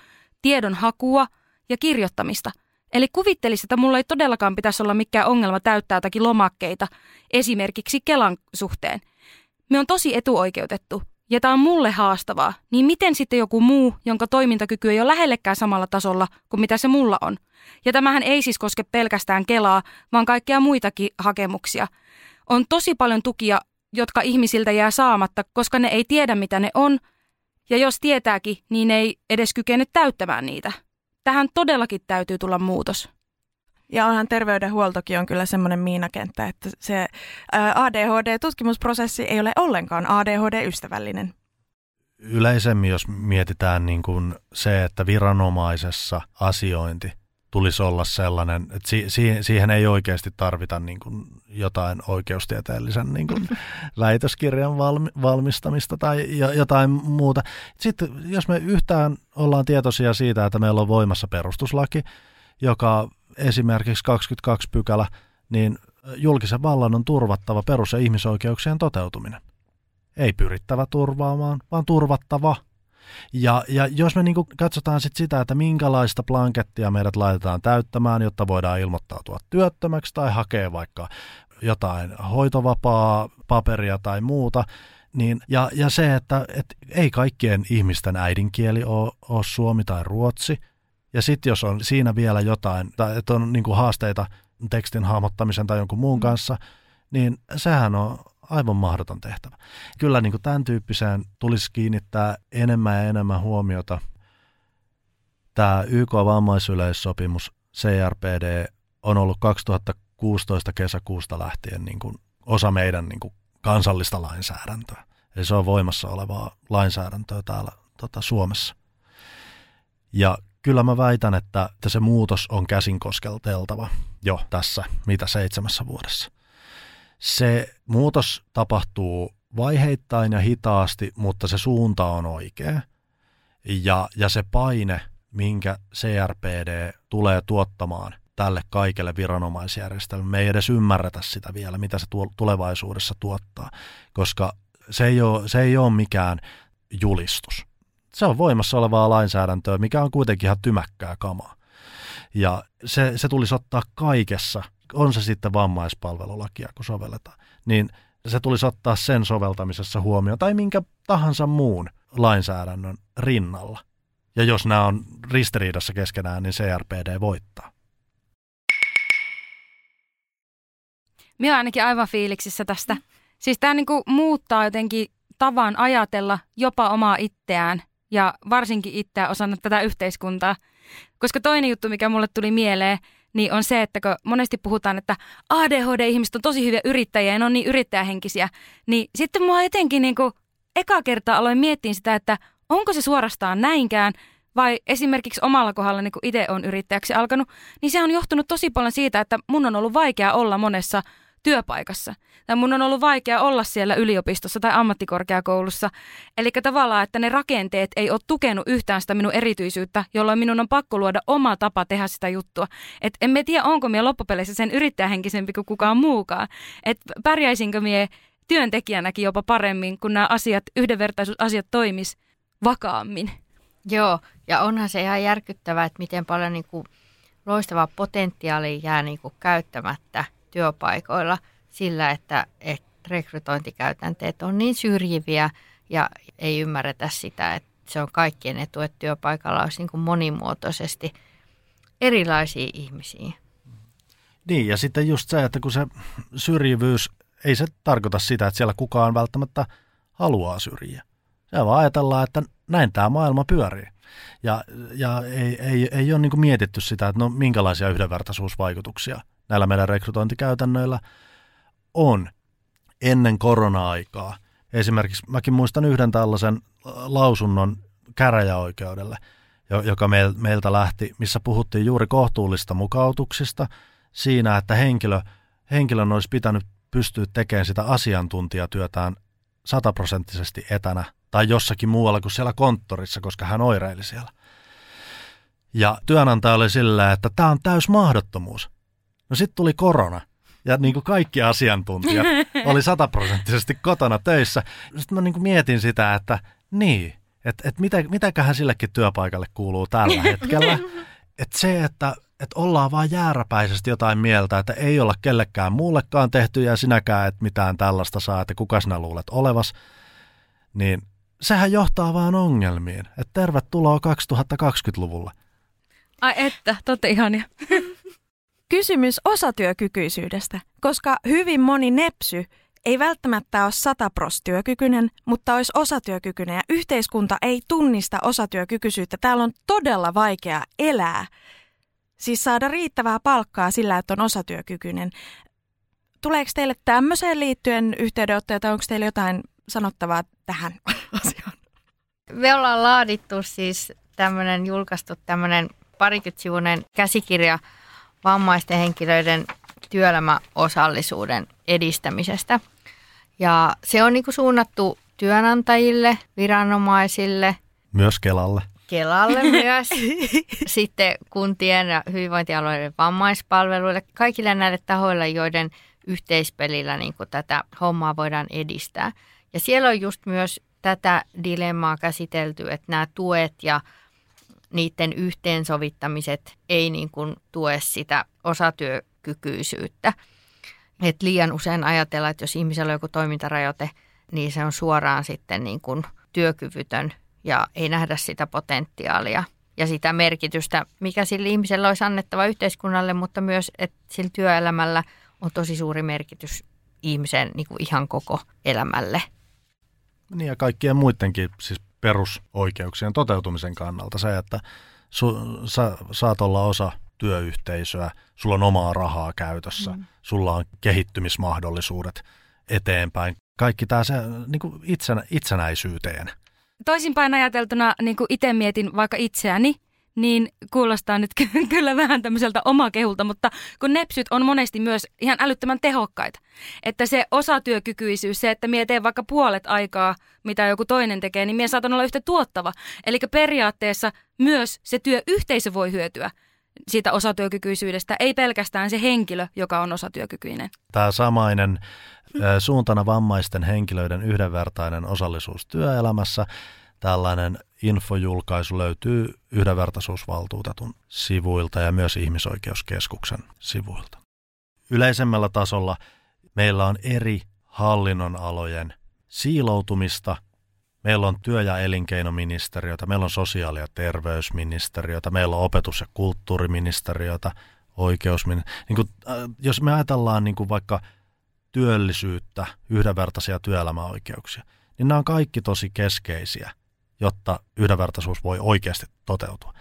tiedon hakua ja kirjoittamista. Eli kuvittelisi, että mulla ei todellakaan pitäisi olla mikään ongelma täyttää jotakin lomakkeita, esimerkiksi Kelan suhteen. Me on tosi etuoikeutettu, ja tämä on mulle haastavaa, niin miten sitten joku muu, jonka toimintakyky ei ole lähellekään samalla tasolla kuin mitä se mulla on? Ja tämähän ei siis koske pelkästään Kelaa, vaan kaikkia muitakin hakemuksia. On tosi paljon tukia, jotka ihmisiltä jää saamatta, koska ne ei tiedä mitä ne on, ja jos tietääkin, niin ei edes kykene täyttämään niitä. Tähän todellakin täytyy tulla muutos. Ja onhan terveydenhuoltokin on kyllä semmoinen miinakenttä, että se ADHD-tutkimusprosessi ei ole ollenkaan ADHD-ystävällinen. Yleisemmin, jos mietitään niin kuin se, että viranomaisessa asiointi tulisi olla sellainen, että si- si- siihen ei oikeasti tarvita niin kuin jotain oikeustieteellisen niin kuin väitöskirjan valmi- valmistamista tai jotain muuta. Sitten jos me yhtään ollaan tietoisia siitä, että meillä on voimassa perustuslaki, joka esimerkiksi 22 pykälä, niin julkisen vallan on turvattava perus- ja ihmisoikeuksien toteutuminen. Ei pyrittävä turvaamaan, vaan turvattava – ja, ja jos me niin katsotaan sit sitä, että minkälaista blankettia meidät laitetaan täyttämään, jotta voidaan ilmoittautua työttömäksi tai hakea vaikka jotain hoitovapaa paperia tai muuta, niin, ja, ja se, että et ei kaikkien ihmisten äidinkieli ole, ole suomi tai ruotsi, ja sitten jos on siinä vielä jotain, tai että on niin haasteita tekstin hahmottamisen tai jonkun muun kanssa, niin sehän on aivan mahdoton tehtävä. Kyllä niin kuin tämän tyyppiseen tulisi kiinnittää enemmän ja enemmän huomiota. Tämä YK-vammaisyleissopimus CRPD on ollut 2016 kesäkuusta lähtien niin kuin osa meidän niin kuin kansallista lainsäädäntöä. Eli se on voimassa olevaa lainsäädäntöä täällä tota, Suomessa. Ja kyllä mä väitän, että, että se muutos on käsin koskelteltava jo tässä mitä seitsemässä vuodessa. Se muutos tapahtuu vaiheittain ja hitaasti, mutta se suunta on oikea. Ja, ja se paine, minkä CRPD tulee tuottamaan tälle kaikelle viranomaisjärjestelmälle, me ei edes ymmärretä sitä vielä, mitä se tulevaisuudessa tuottaa, koska se ei ole, se ei ole mikään julistus. Se on voimassa olevaa lainsäädäntöä, mikä on kuitenkin ihan tymäkkää kamaa. Ja se, se tulisi ottaa kaikessa on se sitten vammaispalvelulakia, kun sovelletaan, niin se tulisi ottaa sen soveltamisessa huomioon tai minkä tahansa muun lainsäädännön rinnalla. Ja jos nämä on ristiriidassa keskenään, niin CRPD voittaa. Minä ainakin aivan fiiliksissä tästä. Siis tämä niinku muuttaa jotenkin tavan ajatella jopa omaa itseään ja varsinkin itseä osana tätä yhteiskuntaa. Koska toinen juttu, mikä mulle tuli mieleen, niin on se, että kun monesti puhutaan, että ADHD-ihmiset on tosi hyviä yrittäjiä ja ne on niin yrittäjähenkisiä, niin sitten mua jotenkin niin eka kertaa aloin miettiä sitä, että onko se suorastaan näinkään, vai esimerkiksi omalla kohdalla, niin kun itse on yrittäjäksi alkanut, niin se on johtunut tosi paljon siitä, että mun on ollut vaikea olla monessa työpaikassa. Tai mun on ollut vaikea olla siellä yliopistossa tai ammattikorkeakoulussa. Eli tavallaan, että ne rakenteet ei ole tukenut yhtään sitä minun erityisyyttä, jolloin minun on pakko luoda oma tapa tehdä sitä juttua. Et en tiedä, onko minä loppupeleissä sen yrittäjähenkisempi kuin kukaan muukaan. Että pärjäisinkö minä työntekijänäkin jopa paremmin, kun nämä asiat, yhdenvertaisuusasiat toimis vakaammin. Joo, ja onhan se ihan järkyttävää, että miten paljon niin kuin loistavaa potentiaalia jää niin kuin käyttämättä – työpaikoilla sillä, että, että rekrytointikäytänteet on niin syrjiviä ja ei ymmärretä sitä, että se on kaikkien etu, että työpaikalla olisi niin kuin monimuotoisesti erilaisia ihmisiä. Niin, ja sitten just se, että kun se syrjivyys, ei se tarkoita sitä, että siellä kukaan välttämättä haluaa syrjiä. Se vaan ajatellaan, että näin tämä maailma pyörii. Ja, ja ei, ei, ei ole niin mietitty sitä, että no minkälaisia yhdenvertaisuusvaikutuksia näillä meidän rekrytointikäytännöillä on ennen korona-aikaa. Esimerkiksi mäkin muistan yhden tällaisen lausunnon käräjäoikeudelle, joka meiltä lähti, missä puhuttiin juuri kohtuullista mukautuksista siinä, että henkilö, henkilön olisi pitänyt pystyä tekemään sitä asiantuntijatyötään sataprosenttisesti etänä tai jossakin muualla kuin siellä konttorissa, koska hän oireili siellä. Ja työnantaja oli sillä, että tämä on täys mahdottomuus. No sitten tuli korona. Ja niin kuin kaikki asiantuntijat oli sataprosenttisesti kotona töissä. Sitten mä niin kuin mietin sitä, että niin, että et mitä, mitäköhän sillekin työpaikalle kuuluu tällä hetkellä. Että se, että että ollaan vaan jääräpäisesti jotain mieltä, että ei olla kellekään muullekaan tehty ja sinäkään et mitään tällaista saa, että kuka sinä luulet olevas, niin sehän johtaa vaan ongelmiin. Että tervetuloa 2020-luvulle. Ai että, totta ihania. Kysymys osatyökykyisyydestä, koska hyvin moni nepsy ei välttämättä ole sataprostyökykyinen, mutta olisi osatyökykyinen ja yhteiskunta ei tunnista osatyökykyisyyttä. Täällä on todella vaikea elää Siis saada riittävää palkkaa sillä, että on osatyökykyinen. Tuleeko teille tämmöiseen liittyen yhteydenottoja tai onko teillä jotain sanottavaa tähän asiaan? Me ollaan laadittu siis tämmöinen, julkaistu tämmöinen parikymmentä käsikirja vammaisten henkilöiden työelämäosallisuuden edistämisestä. Ja se on niin kuin suunnattu työnantajille, viranomaisille. Myös Kelalle. Kelalle myös, sitten kuntien ja hyvinvointialueiden vammaispalveluille, kaikille näille tahoille, joiden yhteispelillä niin kuin tätä hommaa voidaan edistää. Ja siellä on just myös tätä dilemmaa käsitelty, että nämä tuet ja niiden yhteensovittamiset ei niin kuin tue sitä osatyökykyisyyttä. Et liian usein ajatellaan, että jos ihmisellä on joku toimintarajoite, niin se on suoraan sitten niin kuin työkyvytön ja ei nähdä sitä potentiaalia ja sitä merkitystä, mikä sillä ihmisellä olisi annettava yhteiskunnalle, mutta myös, että sillä työelämällä on tosi suuri merkitys ihmisen niin kuin ihan koko elämälle. Niin ja kaikkien muidenkin siis perusoikeuksien toteutumisen kannalta se, että su, sä saat olla osa työyhteisöä, sulla on omaa rahaa käytössä, mm. sulla on kehittymismahdollisuudet eteenpäin. Kaikki tämä se niin kuin itsenä, itsenäisyyteen. Toisinpäin ajateltuna, niin kuin itse mietin vaikka itseäni, niin kuulostaa nyt kyllä vähän tämmöiseltä omakehulta, mutta kun nepsyt on monesti myös ihan älyttömän tehokkaita. Että se osatyökykyisyys, se, että mie teen vaikka puolet aikaa, mitä joku toinen tekee, niin mie saatan olla yhtä tuottava. Eli periaatteessa myös se työyhteisö voi hyötyä siitä osatyökykyisyydestä, ei pelkästään se henkilö, joka on osatyökykyinen. Tämä samainen suuntana vammaisten henkilöiden yhdenvertainen osallisuus työelämässä, tällainen infojulkaisu löytyy yhdenvertaisuusvaltuutetun sivuilta ja myös ihmisoikeuskeskuksen sivuilta. Yleisemmällä tasolla meillä on eri hallinnonalojen siiloutumista. Meillä on työ- ja elinkeinoministeriötä, meillä on sosiaali- ja terveysministeriötä, meillä on opetus- ja kulttuuriministeriötä, oikeusministeriötä. Niin äh, jos me ajatellaan niin kuin vaikka työllisyyttä, yhdenvertaisia työelämäoikeuksia, niin nämä on kaikki tosi keskeisiä – jotta yhdenvertaisuus voi oikeasti toteutua.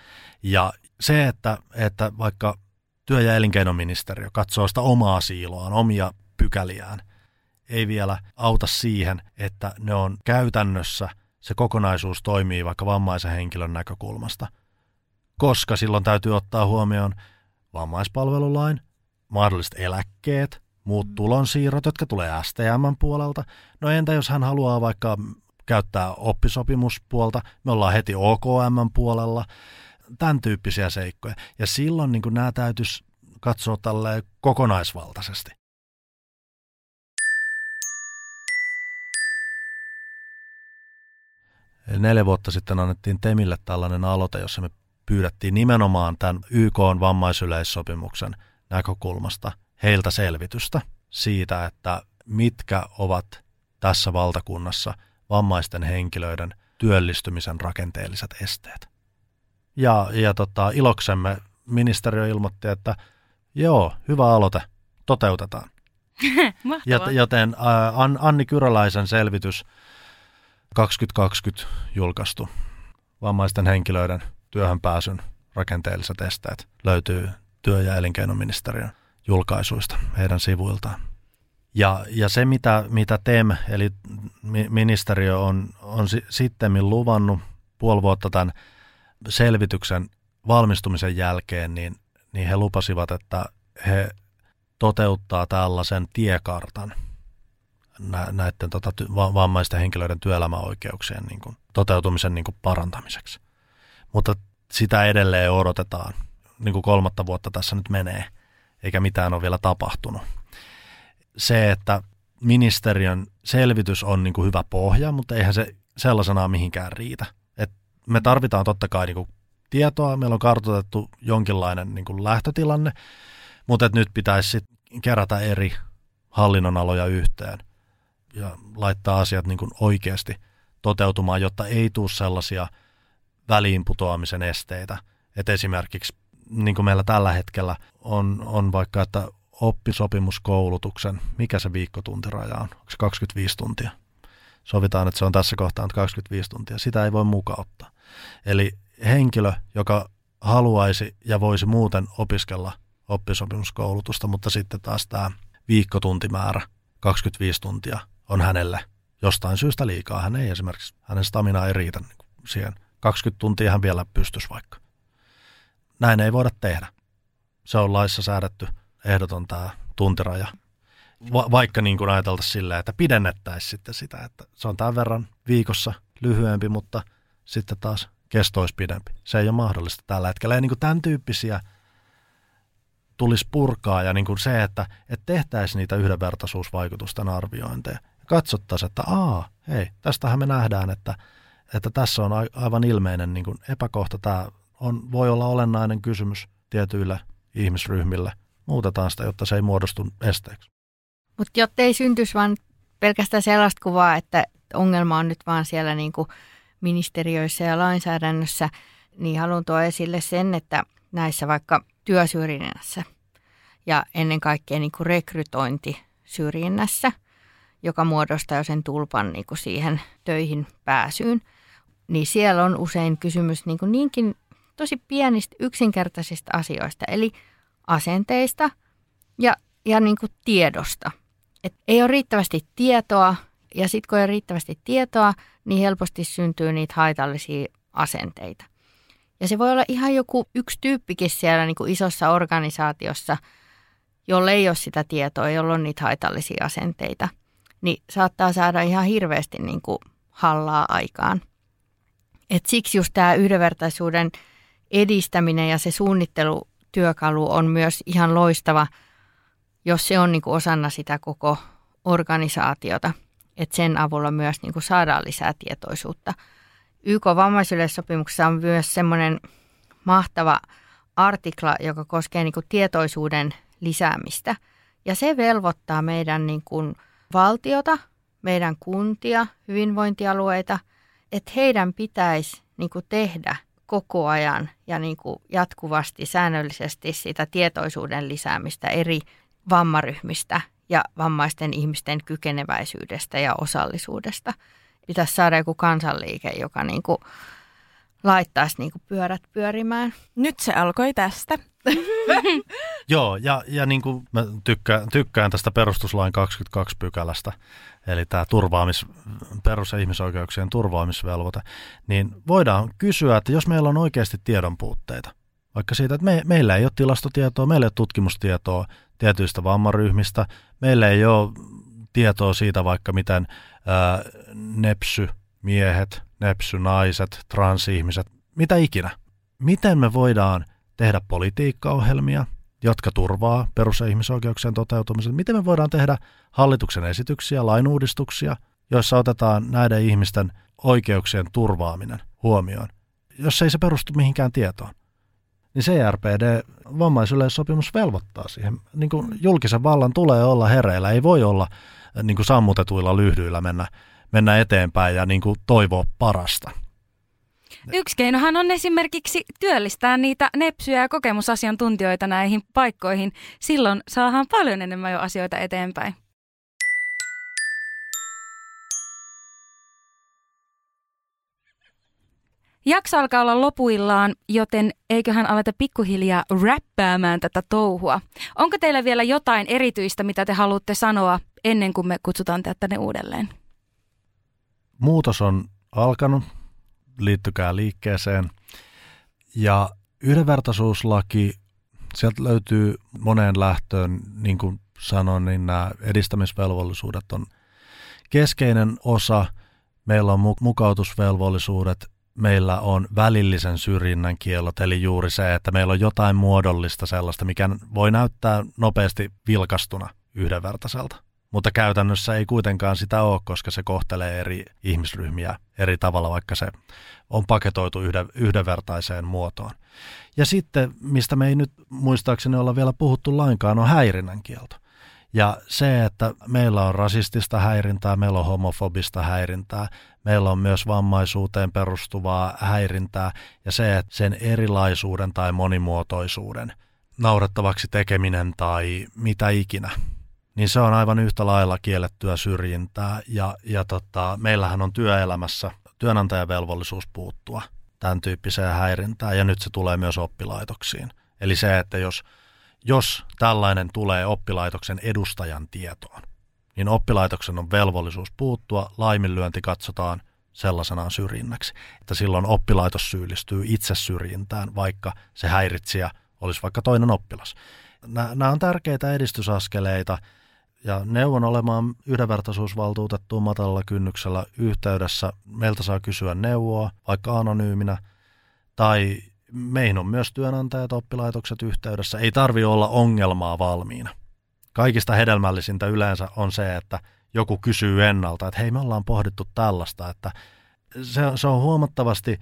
Ja se, että, että vaikka työ- ja elinkeinoministeriö katsoo sitä omaa siiloaan, omia pykäliään, ei vielä auta siihen, että ne on käytännössä, se kokonaisuus toimii vaikka vammaisen henkilön näkökulmasta. Koska silloin täytyy ottaa huomioon vammaispalvelulain, mahdolliset eläkkeet, muut mm. tulonsiirrot, jotka tulee STM puolelta. No entä jos hän haluaa vaikka käyttää oppisopimuspuolta, me ollaan heti OKM puolella, tämän tyyppisiä seikkoja. Ja silloin niin nämä täytyisi katsoa tälle kokonaisvaltaisesti. Neljä vuotta sitten annettiin Temille tällainen aloite, jossa me pyydettiin nimenomaan tämän YK vammaisyleissopimuksen näkökulmasta heiltä selvitystä siitä, että mitkä ovat tässä valtakunnassa – vammaisten henkilöiden työllistymisen rakenteelliset esteet. Ja, ja tota, iloksemme ministeriö ilmoitti, että joo, hyvä aloite, toteutetaan. Joten ä, Anni Kyräläisen selvitys 2020 julkaistu vammaisten henkilöiden työhön pääsyn rakenteelliset esteet löytyy työ- ja elinkeinoministeriön julkaisuista heidän sivuiltaan. Ja, ja se, mitä, mitä TEM, eli ministeriö on, on sitten luvannut puoli vuotta tämän selvityksen valmistumisen jälkeen, niin, niin he lupasivat, että he toteuttaa tällaisen tiekartan näiden tota, vammaisten henkilöiden työelämäoikeuksien niin kuin, toteutumisen niin kuin, parantamiseksi. Mutta sitä edelleen odotetaan. Niin kuin kolmatta vuotta tässä nyt menee, eikä mitään ole vielä tapahtunut se, että ministeriön selvitys on niin kuin hyvä pohja, mutta eihän se sellaisenaan mihinkään riitä. Et me tarvitaan totta kai niin kuin tietoa, meillä on kartoitettu jonkinlainen niin kuin lähtötilanne, mutta et nyt pitäisi sit kerätä eri hallinnonaloja yhteen ja laittaa asiat niin kuin oikeasti toteutumaan, jotta ei tule sellaisia väliinputoamisen esteitä. Et esimerkiksi niin kuin meillä tällä hetkellä on, on vaikka, että oppisopimuskoulutuksen, mikä se viikkotuntiraja on? Onko se 25 tuntia? Sovitaan, että se on tässä kohtaa 25 tuntia. Sitä ei voi mukauttaa. Eli henkilö, joka haluaisi ja voisi muuten opiskella oppisopimuskoulutusta, mutta sitten taas tämä viikkotuntimäärä, 25 tuntia, on hänelle jostain syystä liikaa. Hän ei esimerkiksi, hänen stamina ei riitä niin siihen. 20 tuntia hän vielä pystyisi vaikka. Näin ei voida tehdä. Se on laissa säädetty ehdoton tämä tuntiraja. Va- vaikka niin kuin ajateltaisiin silleen, että pidennettäisiin sitten sitä, että se on tämän verran viikossa lyhyempi, mutta sitten taas kesto olisi pidempi. Se ei ole mahdollista tällä hetkellä. Ja niin kuin tämän tyyppisiä tulisi purkaa ja niin kuin se, että, että tehtäisiin niitä yhdenvertaisuusvaikutusten arviointeja. Katsottaisiin, että aa, hei, tästähän me nähdään, että, että tässä on aivan ilmeinen niin kuin epäkohta. Tämä on, voi olla olennainen kysymys tietyille ihmisryhmille. Muutetaan sitä, jotta se ei muodostu esteeksi. Mutta jotta ei syntyisi vain pelkästään sellaista kuvaa, että ongelma on nyt vaan siellä niin kuin ministeriöissä ja lainsäädännössä, niin haluan tuoda esille sen, että näissä vaikka työsyrjinnässä ja ennen kaikkea niin kuin rekrytointisyrjinnässä, joka muodostaa jo sen tulpan niin kuin siihen töihin pääsyyn, niin siellä on usein kysymys niin kuin niinkin tosi pienistä yksinkertaisista asioista, eli asenteista ja, ja niin kuin tiedosta. Et ei ole riittävästi tietoa, ja sitten kun ei ole riittävästi tietoa, niin helposti syntyy niitä haitallisia asenteita. Ja se voi olla ihan joku yksi tyyppikin siellä niin kuin isossa organisaatiossa, jolle ei ole sitä tietoa, jolla on niitä haitallisia asenteita, niin saattaa saada ihan hirveästi niin kuin hallaa aikaan. Et siksi just tämä yhdenvertaisuuden edistäminen ja se suunnittelutyökalu on myös ihan loistava, jos se on niin kuin osana sitä koko organisaatiota, että sen avulla myös niin kuin saadaan lisää tietoisuutta – YK vammaisyleissopimuksessa on myös semmoinen mahtava artikla, joka koskee niin kuin tietoisuuden lisäämistä. Ja se velvoittaa meidän niin kuin valtiota, meidän kuntia, hyvinvointialueita, että heidän pitäisi niin kuin tehdä koko ajan ja niin kuin jatkuvasti, säännöllisesti sitä tietoisuuden lisäämistä eri vammaryhmistä ja vammaisten ihmisten kykeneväisyydestä ja osallisuudesta – pitäisi saada joku kansanliike, joka niin kuin laittaisi niin kuin pyörät pyörimään. Nyt se alkoi tästä. Joo, ja, ja niin kuin mä tykkään, tykkään tästä perustuslain 22 pykälästä, eli tämä turvaamis, perus- ja ihmisoikeuksien turvaamisvelvoite, niin voidaan kysyä, että jos meillä on oikeasti tiedon puutteita, vaikka siitä, että me, meillä ei ole tilastotietoa, meillä ei ole tutkimustietoa tietyistä vammaryhmistä, meillä ei ole tietoa siitä vaikka miten ää, nepsy-miehet, nepsy-naiset, transihmiset, mitä ikinä. Miten me voidaan tehdä politiikkaohjelmia, jotka turvaa perus- ja ihmisoikeuksien toteutumisen? Miten me voidaan tehdä hallituksen esityksiä, lainuudistuksia, joissa otetaan näiden ihmisten oikeuksien turvaaminen huomioon, jos ei se perustu mihinkään tietoon? Niin CRPD, vammaisyleissopimus, velvoittaa siihen. Niin kuin julkisen vallan tulee olla hereillä, ei voi olla niin kuin sammutetuilla lyhdyillä mennä, mennä eteenpäin ja niin kuin toivoa parasta. Yksi keinohan on esimerkiksi työllistää niitä nepsyjä ja kokemusasiantuntijoita näihin paikkoihin. Silloin saadaan paljon enemmän jo asioita eteenpäin. Jakso alkaa olla lopuillaan, joten eiköhän aleta pikkuhiljaa räppäämään tätä touhua. Onko teillä vielä jotain erityistä, mitä te haluatte sanoa ennen kuin me kutsutaan teidät tänne uudelleen? Muutos on alkanut, liittykää liikkeeseen. Ja yhdenvertaisuuslaki, sieltä löytyy moneen lähtöön, niin kuin sanoin, niin nämä edistämisvelvollisuudet on keskeinen osa. Meillä on mukautusvelvollisuudet, meillä on välillisen syrjinnän kiellot, eli juuri se, että meillä on jotain muodollista sellaista, mikä voi näyttää nopeasti vilkastuna yhdenvertaiselta. Mutta käytännössä ei kuitenkaan sitä ole, koska se kohtelee eri ihmisryhmiä eri tavalla, vaikka se on paketoitu yhden, yhdenvertaiseen muotoon. Ja sitten, mistä me ei nyt muistaakseni olla vielä puhuttu lainkaan, on häirinnän kielto. Ja se, että meillä on rasistista häirintää, meillä on homofobista häirintää, meillä on myös vammaisuuteen perustuvaa häirintää ja se, että sen erilaisuuden tai monimuotoisuuden naurettavaksi tekeminen tai mitä ikinä, niin se on aivan yhtä lailla kiellettyä syrjintää ja, ja tota, meillähän on työelämässä työnantajavelvollisuus puuttua tämän tyyppiseen häirintään ja nyt se tulee myös oppilaitoksiin. Eli se, että jos, jos tällainen tulee oppilaitoksen edustajan tietoon, niin oppilaitoksen on velvollisuus puuttua, laiminlyönti katsotaan sellaisenaan syrjinnäksi, että silloin oppilaitos syyllistyy itse syrjintään, vaikka se häiritsijä olisi vaikka toinen oppilas. Nämä on tärkeitä edistysaskeleita ja neuvon olemaan yhdenvertaisuusvaltuutettuun matalalla kynnyksellä yhteydessä. Meiltä saa kysyä neuvoa, vaikka anonyyminä, tai meihin on myös työnantajat, oppilaitokset yhteydessä. Ei tarvi olla ongelmaa valmiina. Kaikista hedelmällisintä yleensä on se, että joku kysyy ennalta, että hei me ollaan pohdittu tällaista, että se, se on huomattavasti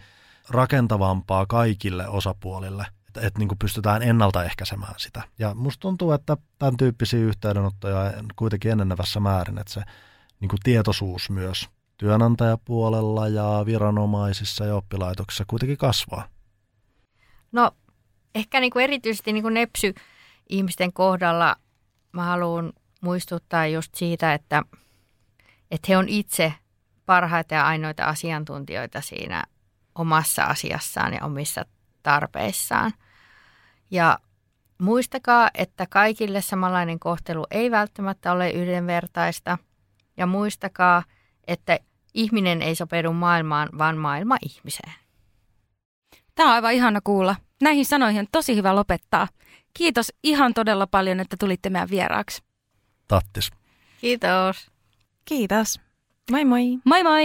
rakentavampaa kaikille osapuolille – että, että niin kuin pystytään ennaltaehkäisemään sitä. Ja musta tuntuu, että tämän tyyppisiä yhteydenottoja kuitenkin enenevässä määrin, että se niin kuin tietoisuus myös työnantajapuolella ja viranomaisissa ja oppilaitoksissa kuitenkin kasvaa. No ehkä niin kuin erityisesti niin kuin nepsy-ihmisten kohdalla mä haluan muistuttaa just siitä, että, että he on itse parhaita ja ainoita asiantuntijoita siinä omassa asiassaan ja omissa tarpeissaan. Ja muistakaa, että kaikille samanlainen kohtelu ei välttämättä ole yhdenvertaista. Ja muistakaa, että ihminen ei sopeudu maailmaan, vaan maailma ihmiseen. Tämä on aivan ihana kuulla. Näihin sanoihin on tosi hyvä lopettaa. Kiitos ihan todella paljon, että tulitte meidän vieraaksi. Tattis. Kiitos. Kiitos. Moi moi. Moi moi.